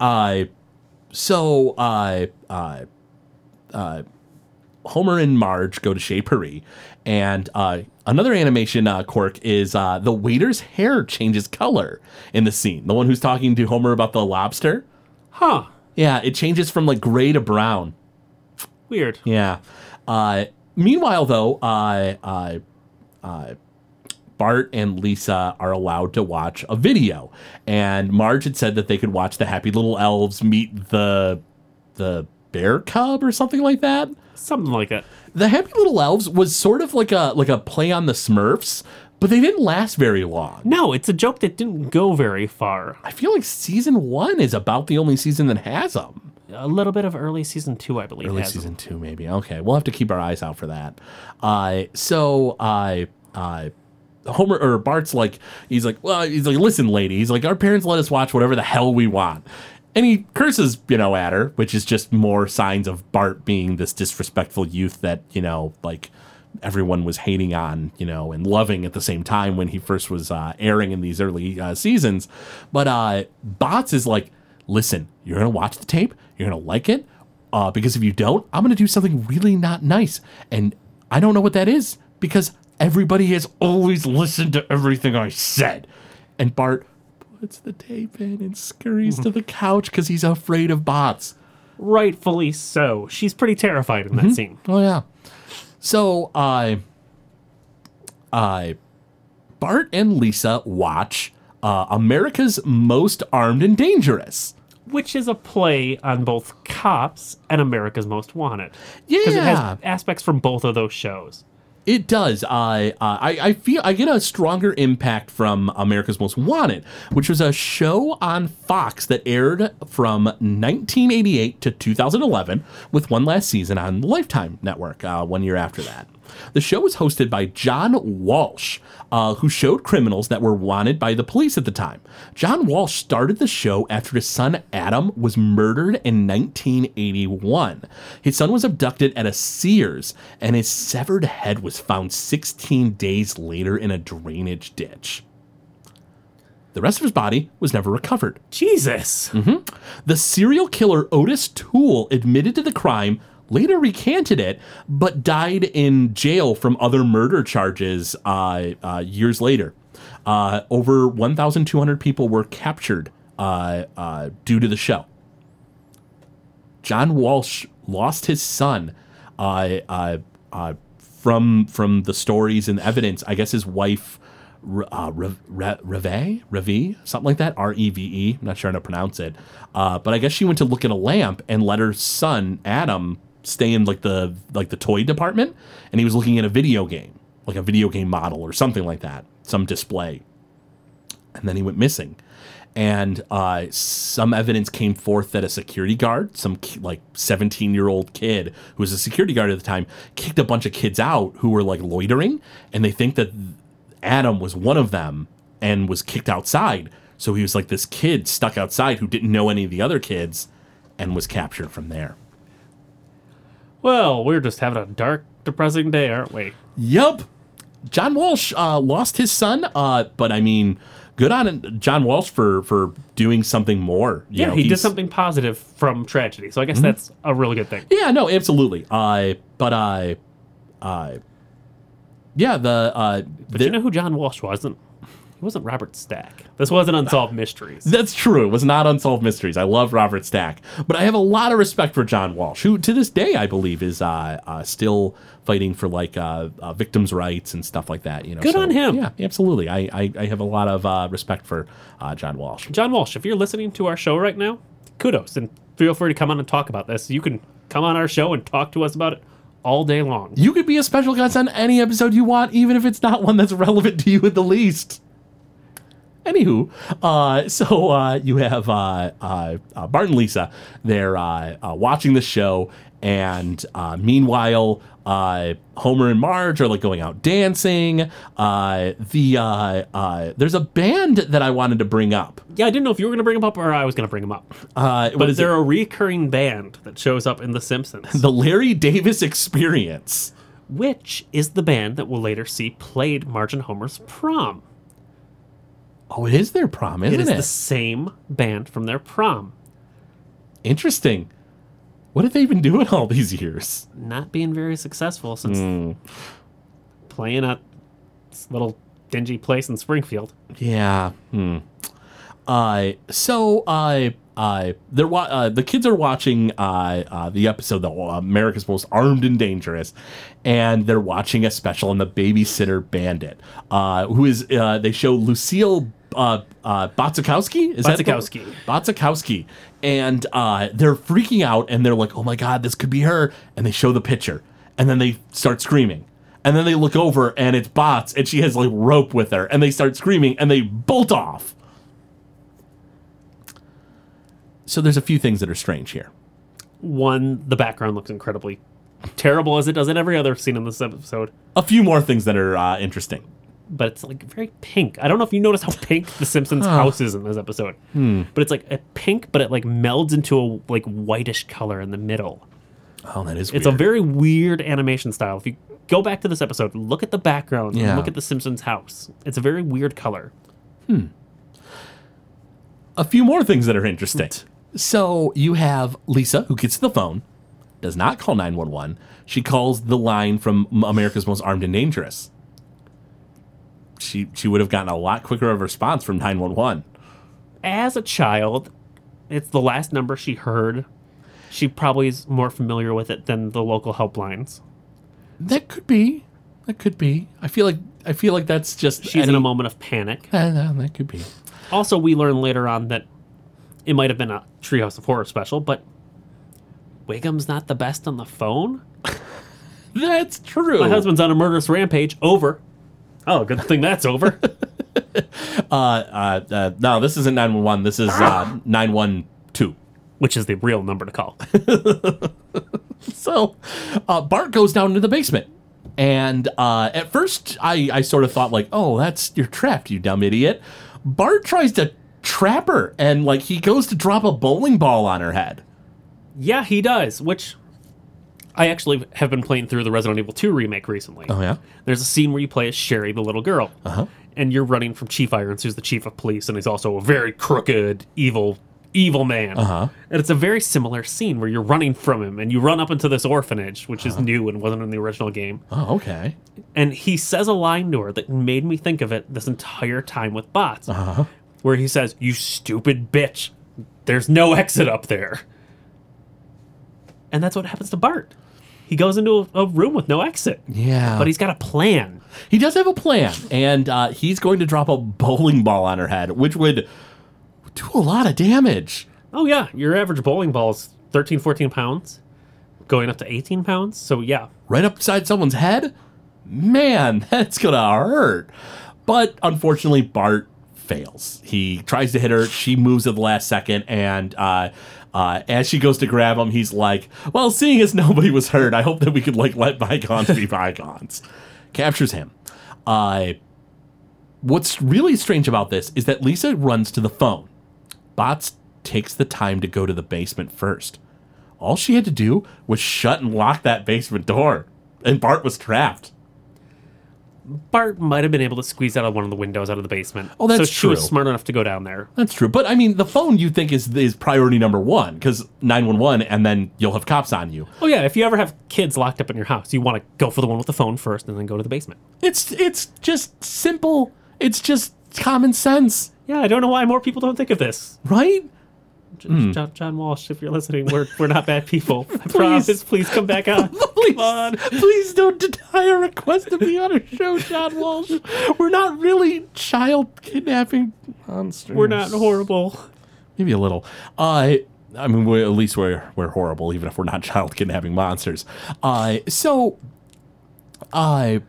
Uh, so uh, uh, uh, Homer and Marge go to Chez Paree, and uh, another animation uh, quirk is uh, the waiter's hair changes color in the scene. The one who's talking to Homer about the lobster. Huh. Yeah, it changes from like gray to brown. Weird. Yeah. Uh, meanwhile, though, uh, uh, uh, Bart and Lisa are allowed to watch a video, and Marge had said that they could watch the happy little elves meet the the bear cub or something like that. Something like that. The happy little elves was sort of like a like a play on the Smurfs, but they didn't last very long. No, it's a joke that didn't go very far. I feel like season one is about the only season that has them. A little bit of early season two, I believe. Early has them. season two, maybe. Okay, we'll have to keep our eyes out for that. Uh, so, uh, uh, Homer or Bart's like, he's like, well, he's like, listen, lady. He's like, our parents let us watch whatever the hell we want. And he curses, you know, at her, which is just more signs of Bart being this disrespectful youth that, you know, like everyone was hating on, you know, and loving at the same time when he first was uh, airing in these early uh, seasons. But uh, Botz is like, listen, you're going to watch the tape, you're going to like it, uh, because if you don't, I'm going to do something really not nice. And I don't know what that is because everybody has always listened to everything I said. And Bart puts the tape in and scurries to the couch because he's afraid of Botz. Rightfully so. She's pretty terrified in that scene. Oh yeah. So I, I, Bart and Lisa watch uh, America's Most Armed and Dangerous. Which is a play on both Cops and America's Most Wanted. Yeah. Because it has aspects from both of those shows. It does. I, uh, I I feel I get a stronger impact from America's Most Wanted, which was a show on Fox that aired from 1988 to 2011, with one last season on Lifetime Network uh, one year after that. The show was hosted by John Walsh, uh, who showed criminals that were wanted by the police at the time. John Walsh started the show after his son Adam was murdered in 1981. His son was abducted at a Sears, and his severed head was found 16 days later in a drainage ditch. The rest of his body was never recovered. Jesus. The serial killer Otis Toole admitted to the crime, later recanted it, but died in jail from other murder charges uh, uh, years later. Uh, over 1,200 people were captured uh, uh, due to the show. John Walsh lost his son uh, from from the stories and evidence. I guess his wife, uh, Re- Re- Reve, Reve, something like that. R E V E. I'm not sure how to pronounce it. Uh, but I guess she went to look at a lamp and let her son Adam stay in like the like the toy department, and he was looking at a video game. like a video game model or something like that, some display. And then he went missing. And uh, some evidence came forth that a security guard, some like 17 year old kid who was a security guard at the time, kicked a bunch of kids out who were like loitering. And they think that Adam was one of them and was kicked outside. So he was like this kid stuck outside who didn't know any of the other kids and was captured from there. Well, we're just having a dark, depressing day, aren't we? Yup. John Walsh uh, lost his son, uh, but I mean, good on John Walsh for for doing something more. You Yeah, know, he did something positive from tragedy. So I guess that's a really good thing. Yeah, no, absolutely. Uh, but I, uh, yeah, the uh, But the- you know who John Walsh wasn't? He wasn't Robert Stack. This wasn't Unsolved Mysteries. *laughs* That's true. It was not Unsolved Mysteries. I love Robert Stack, but I have a lot of respect for John Walsh, who to this day I believe is uh, uh, still fighting for like uh, uh, victims' rights and stuff like that. You know, Good on him. Yeah, absolutely. I I, I have a lot of uh, respect for uh, John Walsh. John Walsh, if you're listening to our show right now, kudos and feel free to come on and talk about this. You can come on our show and talk to us about it all day long. You could be a special guest on any episode you want, even if it's not one that's relevant to you in the least. Anywho, uh, *laughs* so uh, you have uh, uh, uh, Bart and Lisa. They're uh, uh, watching the show, and uh, meanwhile, uh, Homer and Marge are like going out dancing. Uh, the uh, uh, there's a band that I wanted to bring up, Yeah, I didn't know if you were going to bring them up or I was going to bring them up. uh, But is they're it a recurring band that shows up in The Simpsons, *laughs* the Larry Davis Experience? which is the band that we'll later see played Marge and Homer's prom. Oh, it is their prom, isn't It it? is the same band from their prom. Interesting. What have they been doing all these years? Not being very successful since Hmm. playing at this little dingy place in Springfield. Yeah. Hmm. Uh, so uh, uh, they're wa- uh, the kids are watching uh, uh, the episode the uh, America's Most Armed and Dangerous, and they're watching a special on the Babysitter Bandit, uh, who is uh, they show Lucille. Uh, uh, Botzcowski? Is that the-. Botzcowski. And uh, they're freaking out and they're like, oh my God, this could be her. And they show the picture and then they start screaming. And then they look over and it's Botz and she has like rope with her and they start screaming and they bolt off. So there's a few things that are strange here. One, the background looks incredibly terrible as it does in every other scene in this episode, A few more things that are uh, interesting. but it's like very pink. I don't know if you notice how pink the Simpsons house is in this episode, but it's like a pink, but it like melds into a like whitish color in the middle. Oh, that is It's a very weird animation style. If you go back to this episode, look at the background, and Yeah. look at the Simpsons house. It's a very weird color. Hmm. A few more things that are interesting. So you have Lisa who gets the phone, does not call 911. She calls the line from America's Most Armed and Dangerous. She she would have gotten a lot quicker of a response from 911. As a child, it's the last number she heard. She probably is more familiar with it than the local helplines. That could be. That could be. I feel like I feel like that's just She's in a moment of panic. Uh, that could be. Also, we learn later on that it might have been a Treehouse of Horror special, but Wiggum's not the best on the phone. *laughs* That's true. My husband's on a murderous rampage. Over. Oh, good thing that's over. *laughs* uh, uh, uh, no, this isn't 911. This is uh, *gasps* 912. Which is the real number to call. *laughs* So uh, Bart goes down into the basement. And uh, at first, I, I sort of thought, like, oh, that's you're trapped, you dumb idiot. Bart tries to trap her, and like he goes to drop a bowling ball on her head. yeah, he does, which I actually have been playing through the Resident Evil 2 remake recently. Oh yeah, There's a scene where you play as Sherry, the little girl. Uh-huh. And you're running from Chief Irons, who's the chief of police, and he's also a very crooked, evil, evil man. Uh-huh. And it's a very similar scene where you're running from him, and you run up into this orphanage, which is new and wasn't in the original game. oh okay. And he says a line to her that made me think of it this entire time with Botz, Uh-huh. Where he says, "You stupid bitch, there's no exit up there." And that's what happens to Bart. He goes into a, a room with no exit, Yeah, but he's got a plan. he does have a plan, and uh, he's going to drop a bowling ball on her head, which would do a lot of damage. Oh yeah, your average bowling ball is 13, 14 pounds, going up to 18 pounds. So yeah, Right upside someone's head. man, *laughs* that's gonna hurt. But unfortunately, Bart fails. He tries to hit her. She moves at the last second, and uh, uh, as she goes to grab him, he's like, "Well, seeing as *laughs* nobody was hurt, I hope that we could like let bygones be bygones." Captures him. Uh, what's really strange about this is that Lisa runs to the phone. Botz takes the time to go to the basement first. All she had to do was shut and lock that basement door, and Bart was trapped. Bart might have been able to squeeze out of one of the windows out of the basement. Oh, that's so she was smart enough to go down there. That's true, but I mean, the phone you think is is priority number one because nine one one, and then you'll have cops on you. Oh yeah, if you ever have kids locked up in your house, you want to go for the one with the phone first, and then go to the basement. It's it's just simple. It's just common sense, Yeah, I don't know why more people don't think of this. right? Hmm. John, John Walsh, if you're listening, we're, we're not bad people. *laughs* I promise. Please come back on. *laughs* Please, please don't deny our request to be on a show, John Walsh. We're not really child kidnapping monsters. We're not horrible. maybe a little. Uh, I mean, we at least we're we're horrible, even if we're not child kidnapping monsters. Uh, so, uh,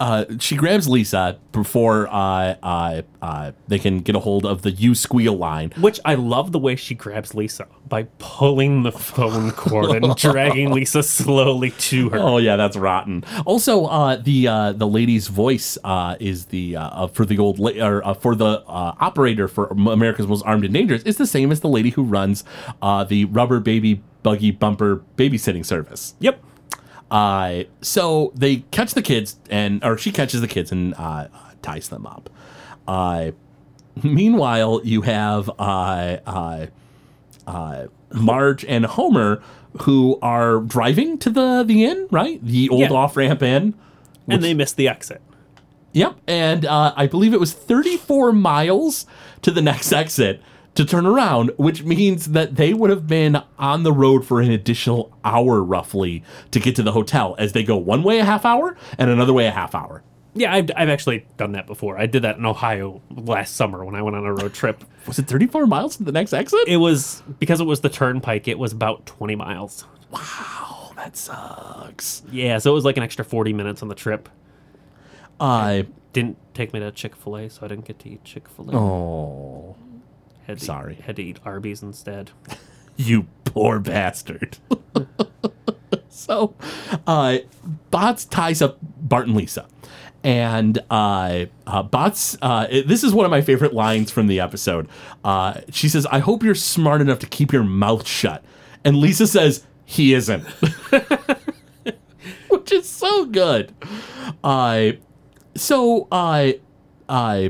uh, she grabs Lisa before uh, uh, uh, they can get a hold of the "you squeal" line. Which I love the way she grabs Lisa by pulling the phone cord and *laughs* dragging Lisa slowly to her. Oh yeah, that's rotten. Also, uh, the uh, the lady's voice uh, is the for the old la- or uh, for the uh, operator for America's Most Armed and Dangerous is the same as the lady who runs uh, the rubber baby buggy bumper babysitting service. Yep. Uh, so they catch the kids and or she catches the kids and uh, ties them up. Uh, meanwhile, you have uh, uh, uh, Marge and Homer who are driving to the the inn, right? The old Yeah. off ramp inn. And they missed the exit. Yep, and uh, I believe it was 34 miles to the next *laughs* exit to turn around, which means that they would have been on the road for an additional hour roughly to get to the hotel as they go one way a half hour and another way a half hour. Yeah, I've, I've actually done that before. I did that in Ohio last summer when I went on a road trip. *laughs* Was it 34 miles to the next exit? It was because it was the turnpike, it was about 20 miles. Wow, that sucks. Yeah, so it was like an extra 40 minutes on the trip. Uh, Didn't take me to Chick fil A, so I didn't get to eat Chick fil A. oh, had to sorry. Eat, had to eat Arby's instead. *laughs* you poor bastard. *laughs* so, uh, Botz ties up Bart and Lisa. And uh, uh, Botz, uh, it- this is one of my favorite lines from the episode. Uh, she says, I hope you're smart enough to keep your mouth shut. And Lisa says, he isn't. *laughs* Which is so good. Uh, so, uh, uh,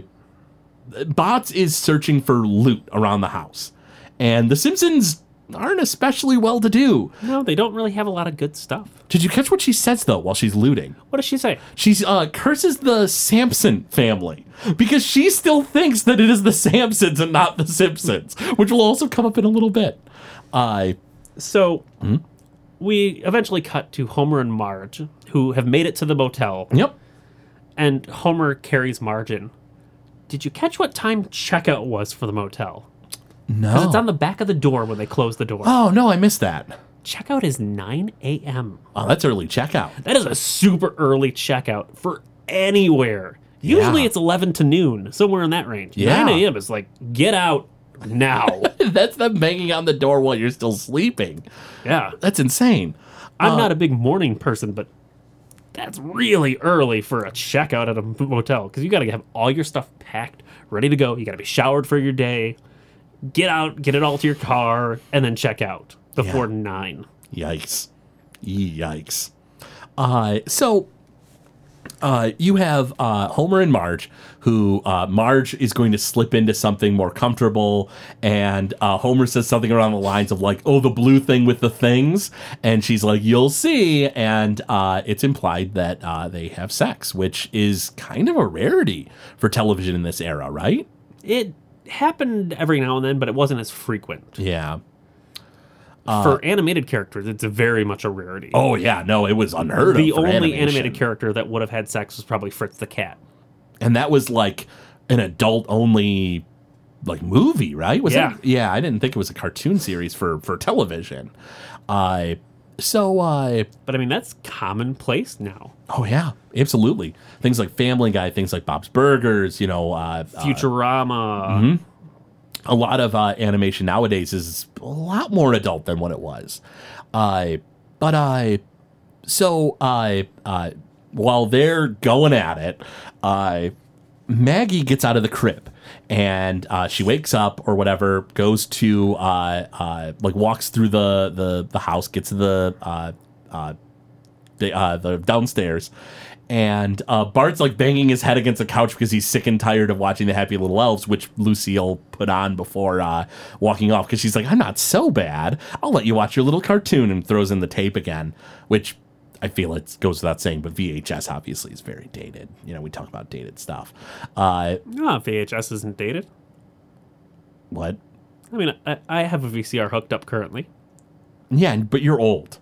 Botz is searching for loot around the house. And the Simpsons aren't especially well to do. No, they don't really have a lot of good stuff. Did you catch what she says though while she's looting? What does she say? She uh curses the Sampson family because she still thinks that it is the Sampsons and not the Simpsons, which will also come up in a little bit. Uh So Hmm? we eventually cut to Homer and Marge, who have made it to the motel, yep. and Homer carries Marge in. Did you catch what time checkout was for the motel? No. It's on the back of the door when they close the door. oh no, I missed that. Checkout is 9 a.m. Oh, that's early checkout. That is a super early checkout for anywhere. Usually Yeah. it's 11 to noon, somewhere in that range. Yeah. 9 a.m. is like, get out now. *laughs* that's them banging on the door while you're still sleeping. yeah. That's insane. I'm not uh, a big morning person, but that's really early for a checkout at a motel because you got to have all your stuff packed, ready to go. You got to be showered for your day, get out, get it all to your car, and then check out before Yeah. nine. Yikes. Yikes. Uh, so uh, you have uh, Homer and Marge, who uh, Marge is going to slip into something more comfortable, and uh, Homer says something around the lines of like, "Oh, the blue thing with the things," and she's like, "You'll see," and uh, it's implied that uh, they have sex, which is kind of a rarity for television in this era, right? It happened every now and then, but it wasn't as frequent. Yeah. For animated characters, it's very much a rarity. Oh yeah, no, it was unheard the of. for only animation. animated character that would have had sex was probably Fritz the cat. and that was like an adult only like movie right was Yeah. it yeah i didn't think it was a cartoon series for for television uh so uh, But I mean, that's commonplace now. oh yeah, absolutely. Things like Family Guy, things like Bob's Burgers, you know, uh, uh, Futurama. A lot of uh, animation nowadays is a lot more adult than what it was. Uh, but I, so I, uh, while they're going at it, uh, Maggie gets out of the crib and uh, she wakes up or whatever, goes to uh, uh, like walks through the the the house, gets to the uh, uh, the, uh, the downstairs, and uh, Bart's like banging his head against the couch because he's sick and tired of watching the Happy Little Elves, which Lucille put on before uh, walking off because she's like, "I'm not so bad. I'll let you watch your little cartoon," and throws in the tape again, which. I feel it goes without saying, but VHS obviously is very dated. You know, we talk about dated stuff. Uh, Ah, VHS isn't dated. what? I mean, I, I have a VCR hooked up currently. Yeah, but you're old.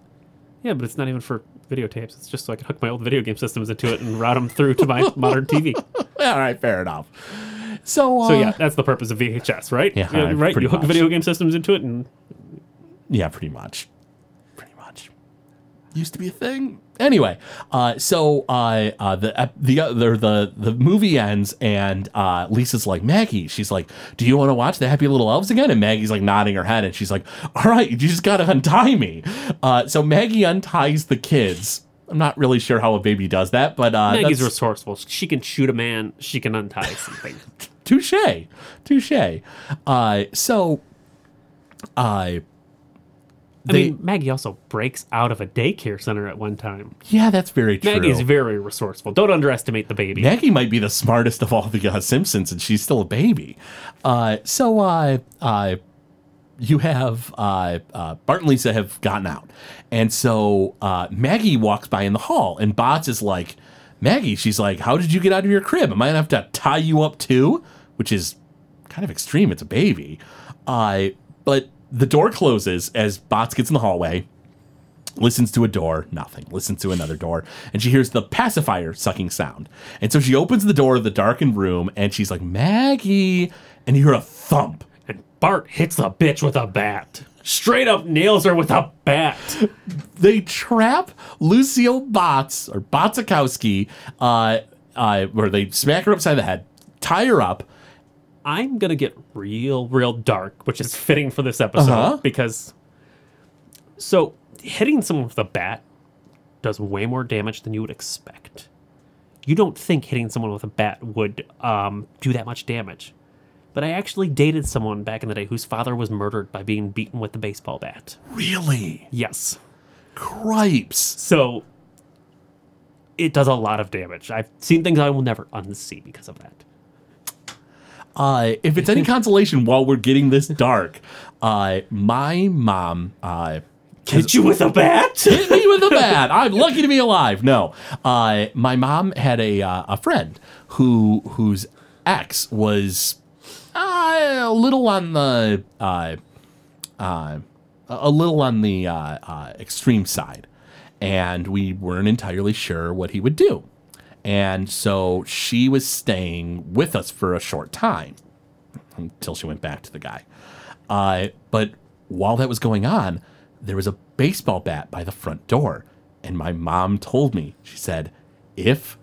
Yeah, but it's not even for videotapes. It's just so I can hook my old video game systems into it and route them through to my modern TV. *laughs* All right, fair enough. So, uh, So yeah, that's the purpose of VHS, right? Yeah, You know, right. You hook much. video game systems into it, and Yeah, pretty much. Pretty much. Used to be a thing. Anyway, uh, so uh, uh, the the other the the movie ends and uh, Lisa's like Maggie. She's like, "Do you want to watch the Happy Little Elves again?" And Maggie's like nodding her head, and she's like, "All right, you just gotta untie me." Uh, so Maggie unties the kids. I'm not really sure how a baby does that, but uh, Maggie's resourceful. She can shoot a man. She can untie *laughs* something. Touche, touche. Uh, so, uh, I mean, Maggie also breaks out of a daycare center at one time. yeah, that's very true. Maggie's very resourceful. Don't underestimate the baby. Maggie might be the smartest of all the uh, Simpsons, and she's still a baby. Uh, so, uh, uh, you have uh, uh, Bart and Lisa have gotten out, and so uh, Maggie walks by in the hall, and Botz is like, "Maggie," she's like, "How did you get out of your crib? Am I gonna have to tie you up too?" Which is kind of extreme. It's a baby, uh, but the door closes as Botz gets in the hallway listens to a door, nothing. Listens to another door, and she hears the pacifier sucking sound. And so she opens the door of the darkened room, and she's like, Maggie. And you hear a thump. And Bart hits the bitch with a bat. Straight up nails her with a bat. They trap Lucille Botz, or Botzcowski, uh, uh, where they smack her upside the head, tie her up. I'm gonna get real, real dark, which is fitting for this episode Uh-huh. because so hitting someone with a bat does way more damage than you would expect. You don't think hitting someone with a bat would um, do that much damage. But I actually dated someone back in the day whose father was murdered by being beaten with a baseball bat. Really? Yes. Cripes. So it does a lot of damage. I've seen things I will never unsee because of that. Uh, if it's any consolation while we're getting this dark, uh, my mom, uh, Hit you with a bat? *laughs* hit me with a bat. I'm lucky to be alive. No, uh, my mom had a uh, a friend who whose ex was uh, a little on the uh, uh, a little on the uh, uh, extreme side, and we weren't entirely sure what he would do. And so she was staying with us for a short time until she went back to the guy. Uh, but while that was going on, there was a baseball bat by the front door. And my mom told me, she said, if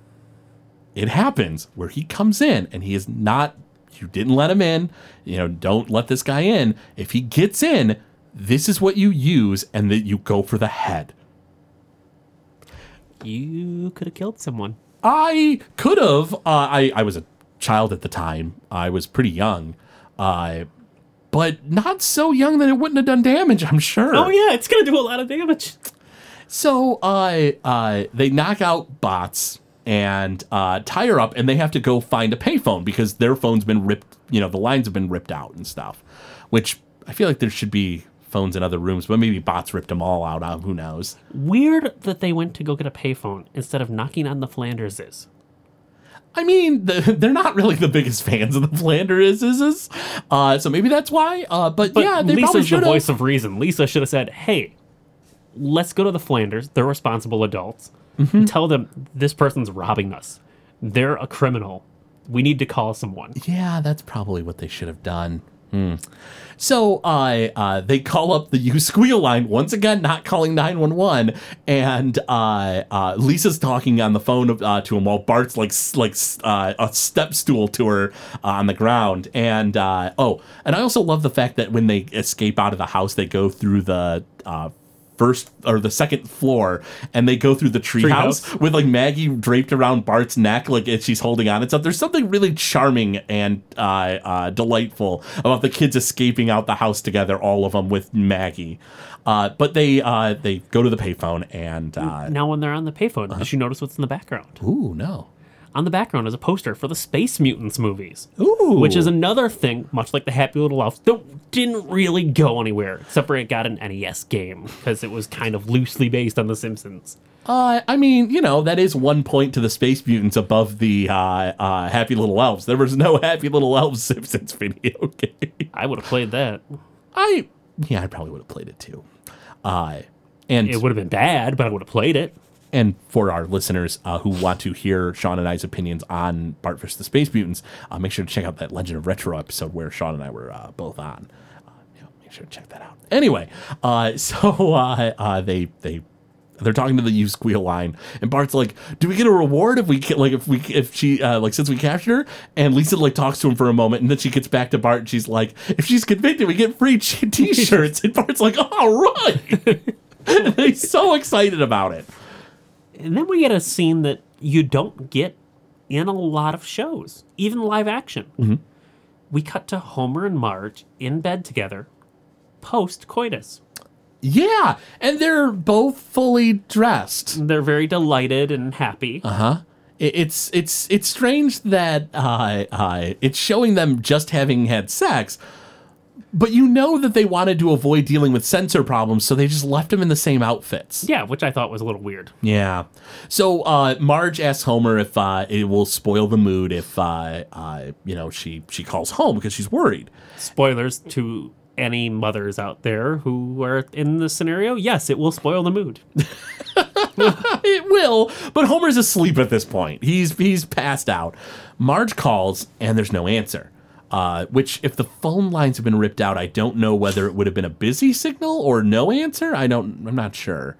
it happens where he comes in and he is not, you didn't let him in, you know, don't let this guy in. If he gets in, this is what you use and that you go for the head. You could have killed someone. I could have. Uh, I I was a child at the time. I was pretty young, uh, but not so young that it wouldn't have done damage. I'm sure. Oh yeah, it's gonna do a lot of damage. So uh, uh, they knock out Botz and uh, tie her up, and they have to go find a payphone because their phone's been ripped. You know, the lines have been ripped out and stuff. Which I feel like there should be phones in other rooms, but maybe Botz ripped them all out. Uh, who knows? Weird that they went to go get a payphone instead of knocking on the Flanderses. I mean, the, *laughs* they're not really the biggest fans of the Flanders, uh, so maybe that's why. Uh, but, But yeah, they probably Lisa's the should have. voice of reason. Lisa should have said, "Hey, let's go to the Flanders. They're responsible adults. Mm-hmm. And tell them this person's robbing us. They're a criminal. We need to call someone." Yeah, that's probably what they should have done. So uh, uh, they call up the U squeal line once again, not calling nine one one, and uh, uh, Lisa's talking on the phone uh, to him while Bart's like like uh, a step stool to her on the ground. And oh, and I also love the fact that when they escape out of the house, they go through the. Uh, First or the second floor, and they go through the treehouse Treehouse. with like Maggie draped around Bart's neck, like she's holding on and stuff. There's something really charming and uh, uh, delightful about the kids escaping out the house together, all of them with Maggie. Uh, but they uh, they go to the payphone and uh, Now, when they're on the payphone, did you notice what's in the background? ooh no, On the background is a poster for the Space Mutants movies. ooh, Which is another thing, much like the Happy Little Elves, that didn't really go anywhere, except for it got an NES game, because it was kind of loosely based on The Simpsons. Uh, I mean, you know, that is one point to the Space Mutants above the uh, uh, Happy Little Elves. There was no *laughs* Happy Little Elves Simpsons video *laughs* game. I would have played that. I, yeah, I probably would have played it too. Uh, and It would have been bad, but I would have played it. And for our listeners uh, who want to hear Sean and I's opinions on Bart vs. the Space Mutants, uh, make sure to check out that Legend of Retro episode where Sean and I were uh, both on. Uh, yeah, make sure to check that out. Anyway, uh, *laughs* so uh, they they they're talking to the U squeal line, and Bart's like, "Do we get a reward if we like if we if she uh, like since we captured her?" And Lisa like talks to him for a moment, and then she gets back to Bart, and she's like, "If she's convicted, we get free t- *laughs* t-shirts." and Bart's like, "All right." and *laughs* he's so excited about it. And then we get a scene that you don't get in a lot of shows, even live action. We cut to Homer and Marge in bed together, post coitus. Yeah, and they're both fully dressed. They're very delighted and happy. Uh-huh. It's it's it's strange that uh, uh, it's showing them just having had sex, but you know that they wanted to avoid dealing with censor problems, so they just left them in the same outfits. yeah, which I thought was a little weird. Yeah. So uh, Marge asks Homer if uh, it will spoil the mood if uh, uh, you know she she calls home because she's worried. Spoilers to any mothers out there who are in this scenario. Yes, it will spoil the mood. *laughs* It will, but Homer's asleep at this point. He's he's passed out. Marge calls and there's no answer. Uh, which, if the phone lines have been ripped out, I don't know whether it would have been a busy signal or no answer. I don't. I'm not sure.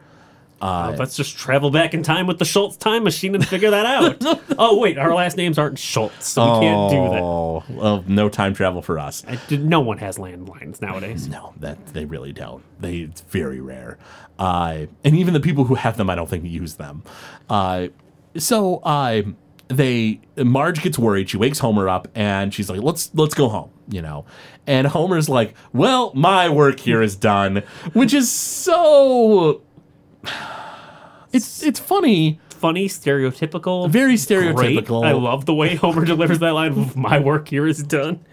Uh, let's just travel back in time with the Schultz time machine and figure that out. *laughs* oh wait, our last names aren't Schultz, so we can't do that. Oh, well, no time travel for us. I did, no one has landlines nowadays. No, that they really don't. They it's very rare. Uh, and even the people who have them, I don't think use them. Uh, so uh, they Marge gets worried. She wakes Homer up and she's like, "Let's let's go home," you know. And Homer's like, "Well, my work here is done," which is so. It's it's funny, Funny, stereotypical, very great. stereotypical. I love the way Homer delivers that line. My work here is done.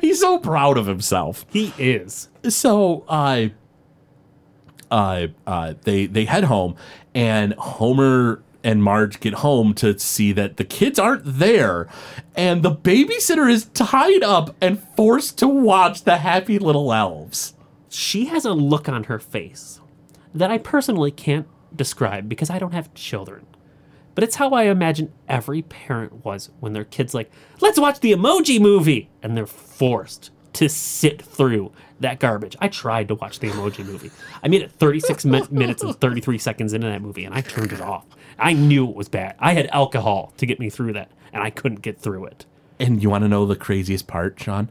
He's so proud of himself. He is. so uh, uh, uh, they they head home, and Homer and Marge get home to see that the kids aren't there, and the babysitter is tied up and forced to watch the Happy Little Elves. She has a look on her face that I personally can't describe because I don't have children. But it's how I imagine every parent was when their kid's like, let's watch the emoji movie. And they're forced to sit through that garbage. I tried to watch the emoji movie. I made it 36 min- *laughs* minutes and 33 seconds into that movie and I turned it off. I knew it was bad. I had alcohol to get me through that and I couldn't get through it. And you want to know the craziest part, Sean?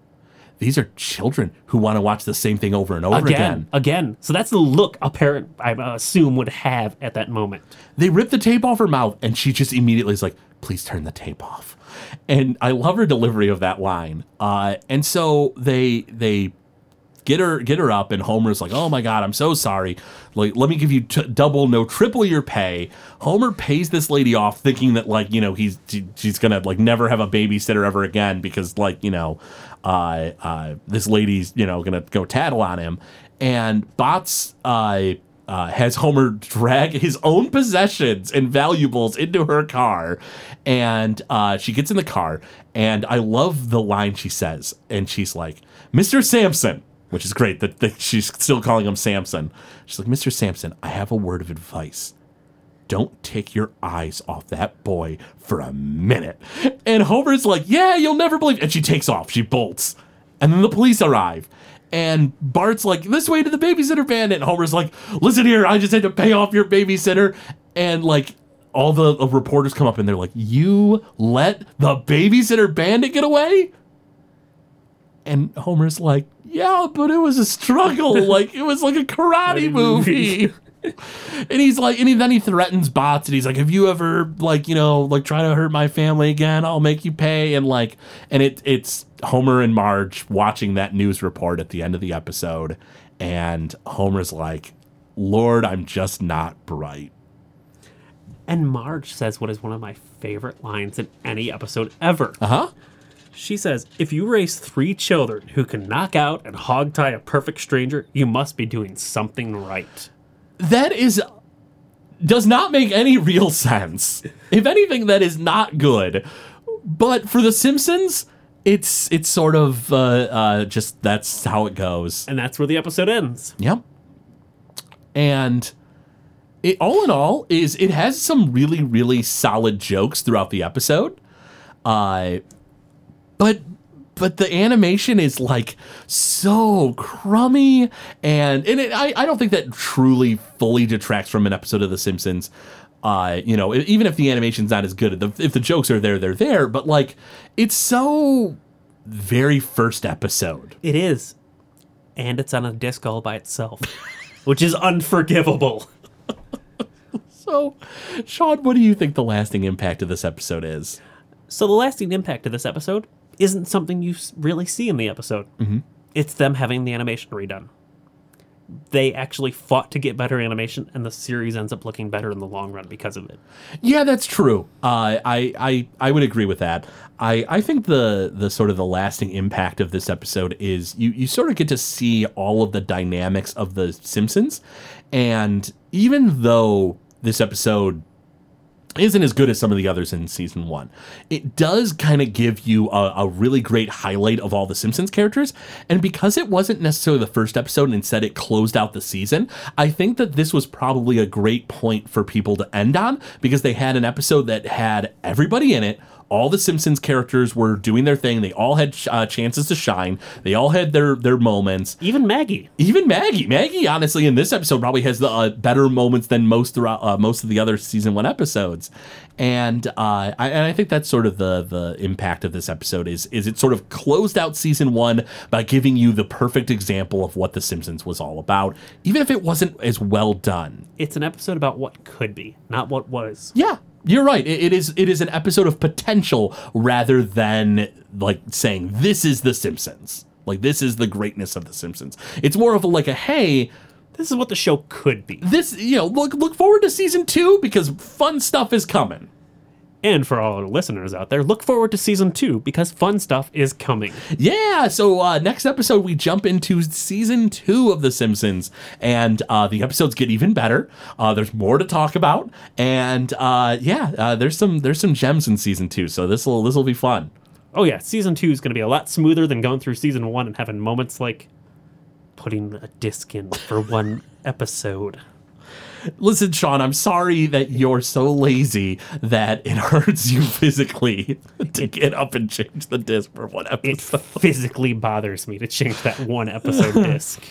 These are children who want to watch the same thing over and over Again, again. again. So that's the look a parent, I assume, would have at that moment. They rip the tape off her mouth, and she just immediately is like, "Please turn the tape off." And I love her delivery of that line. Uh, and so they they get her get her up, and Homer's like, "Oh my god, I'm so sorry. Like, let me give you t- double, no triple your pay." Homer pays this lady off, thinking that like you know he's she's gonna like never have a babysitter ever again because like you know, uh, uh, this lady's you know gonna go tattle on him, and Botz uh, uh, has Homer drag his own possessions and valuables into her car. And uh, she gets in the car, and I love the line she says. And she's like, Mr. Sampson, which is great that, that she's still calling him Sampson. She's like, Mr. Sampson, I have a word of advice. Don't take your eyes off that boy for a minute. And Homer's like, Yeah, you'll never believe. And she takes off. She bolts. And then the police arrive. And Bart's like, this way to the babysitter bandit. And Homer's like, listen here, I just had to pay off your babysitter. And like, all the reporters come up and they're like, you let the babysitter bandit get away? And Homer's like, yeah, but it was a struggle. *laughs* like, it was like a karate movie. *laughs* and he's like, and he, then he threatens Botz, and he's like, "Have you ever like, you know, like try to hurt my family again? I'll make you pay." And like, and it it's Homer and Marge watching that news report at the end of the episode, and Homer's like, "Lord, I'm just not bright." And Marge says what is one of my favorite lines in any episode ever. Uh huh. She says, If you raise three children who can knock out and hogtie a perfect stranger, you must be doing something right. That is does not make any real sense. If anything, that is not good. But for The Simpsons, it's it's sort of uh, uh, just that's how it goes. And that's where the episode ends. Yep. And it all in all is it has some really really solid jokes throughout the episode. Uh but but the animation is like so crummy and and it, I, I don't think that truly fully detracts from an episode of the simpsons uh you know even if the animation's not as good if the jokes are there they're there but like it's so very first episode It is. And it's on a disc all by itself, which is unforgivable. *laughs* so sean what do you think the lasting impact of this episode is So, the lasting impact of this episode isn't something you really see in the episode. Mm-hmm. It's them having the animation redone. They actually fought to get better animation, and the series ends up looking better in the long run because of it. Yeah, that's true. Uh, I, I I would agree with that. I, I think the the sort of the lasting impact of this episode is you you sort of get to see all of the dynamics of the Simpsons, and even though this episode isn't as good as some of the others in season one. It does kind of give you a, a really great highlight of all the Simpsons characters. And because it wasn't necessarily the first episode and instead it closed out the season, I think that this was probably a great point for people to end on because they had an episode that had everybody in it. All the Simpsons characters were doing their thing. They all had uh, chances to shine. They all had their their moments Even Maggie. even Maggie. Maggie, honestly, in this episode, probably has the uh, better moments than most throughout uh, most of the other season one episodes, and uh, I, and I think that's sort of the the impact of this episode is is it sort of closed out season one by giving you the perfect example of what The Simpsons was all about, even if it wasn't as well done. It's an episode about what could be, not what was. Yeah, you're right. It, it is it is an episode of potential rather than like saying this is The Simpsons. Like this is the greatness of The Simpsons. It's more of a, like a hey, This is what the show could be. this you know look look forward to season two because fun stuff is coming And for all our listeners out there, look forward to season two because fun stuff is coming. yeah so uh next episode we jump into season two of the simpsons and uh the episodes get even better uh there's more to talk about and uh yeah uh, there's some there's some gems in season two so this will this will be fun Oh, yeah, season two is going to be a lot smoother than going through season one and having moments like putting a disc in for one *laughs* episode. Listen sean i'm sorry that you're so lazy that it *laughs* hurts you physically *laughs* to get up and change the disc for one episode. It *laughs* physically bothers me to change that one episode disc.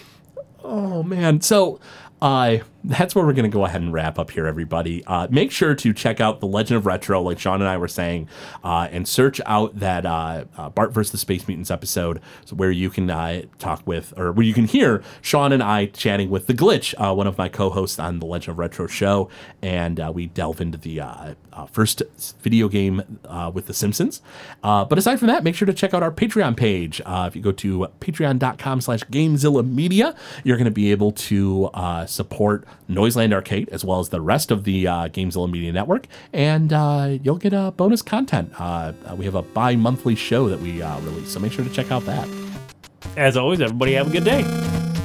Oh man. So uh that's where we're gonna go ahead and wrap up here, everybody. Uh make sure to check out the Legend of Retro, like Sean and I were saying, uh, and search out that uh, uh Bart versus the Space Mutants episode where you can uh talk with or where you can hear Sean and I chatting with the glitch, uh, one of my co-hosts on the Legend of Retro show, and we delve into the first video game with the Simpsons. But aside from that, make sure to check out our Patreon page. If you go to patreon.com slash gamezilla media, you're gonna be able to support Noiseland Arcade as well as the rest of the uh, Gamezilla Media Network, and uh, you'll get uh, bonus content. Uh, uh, we have a bi monthly show that we release, so make sure to check out that. As always, everybody have a good day.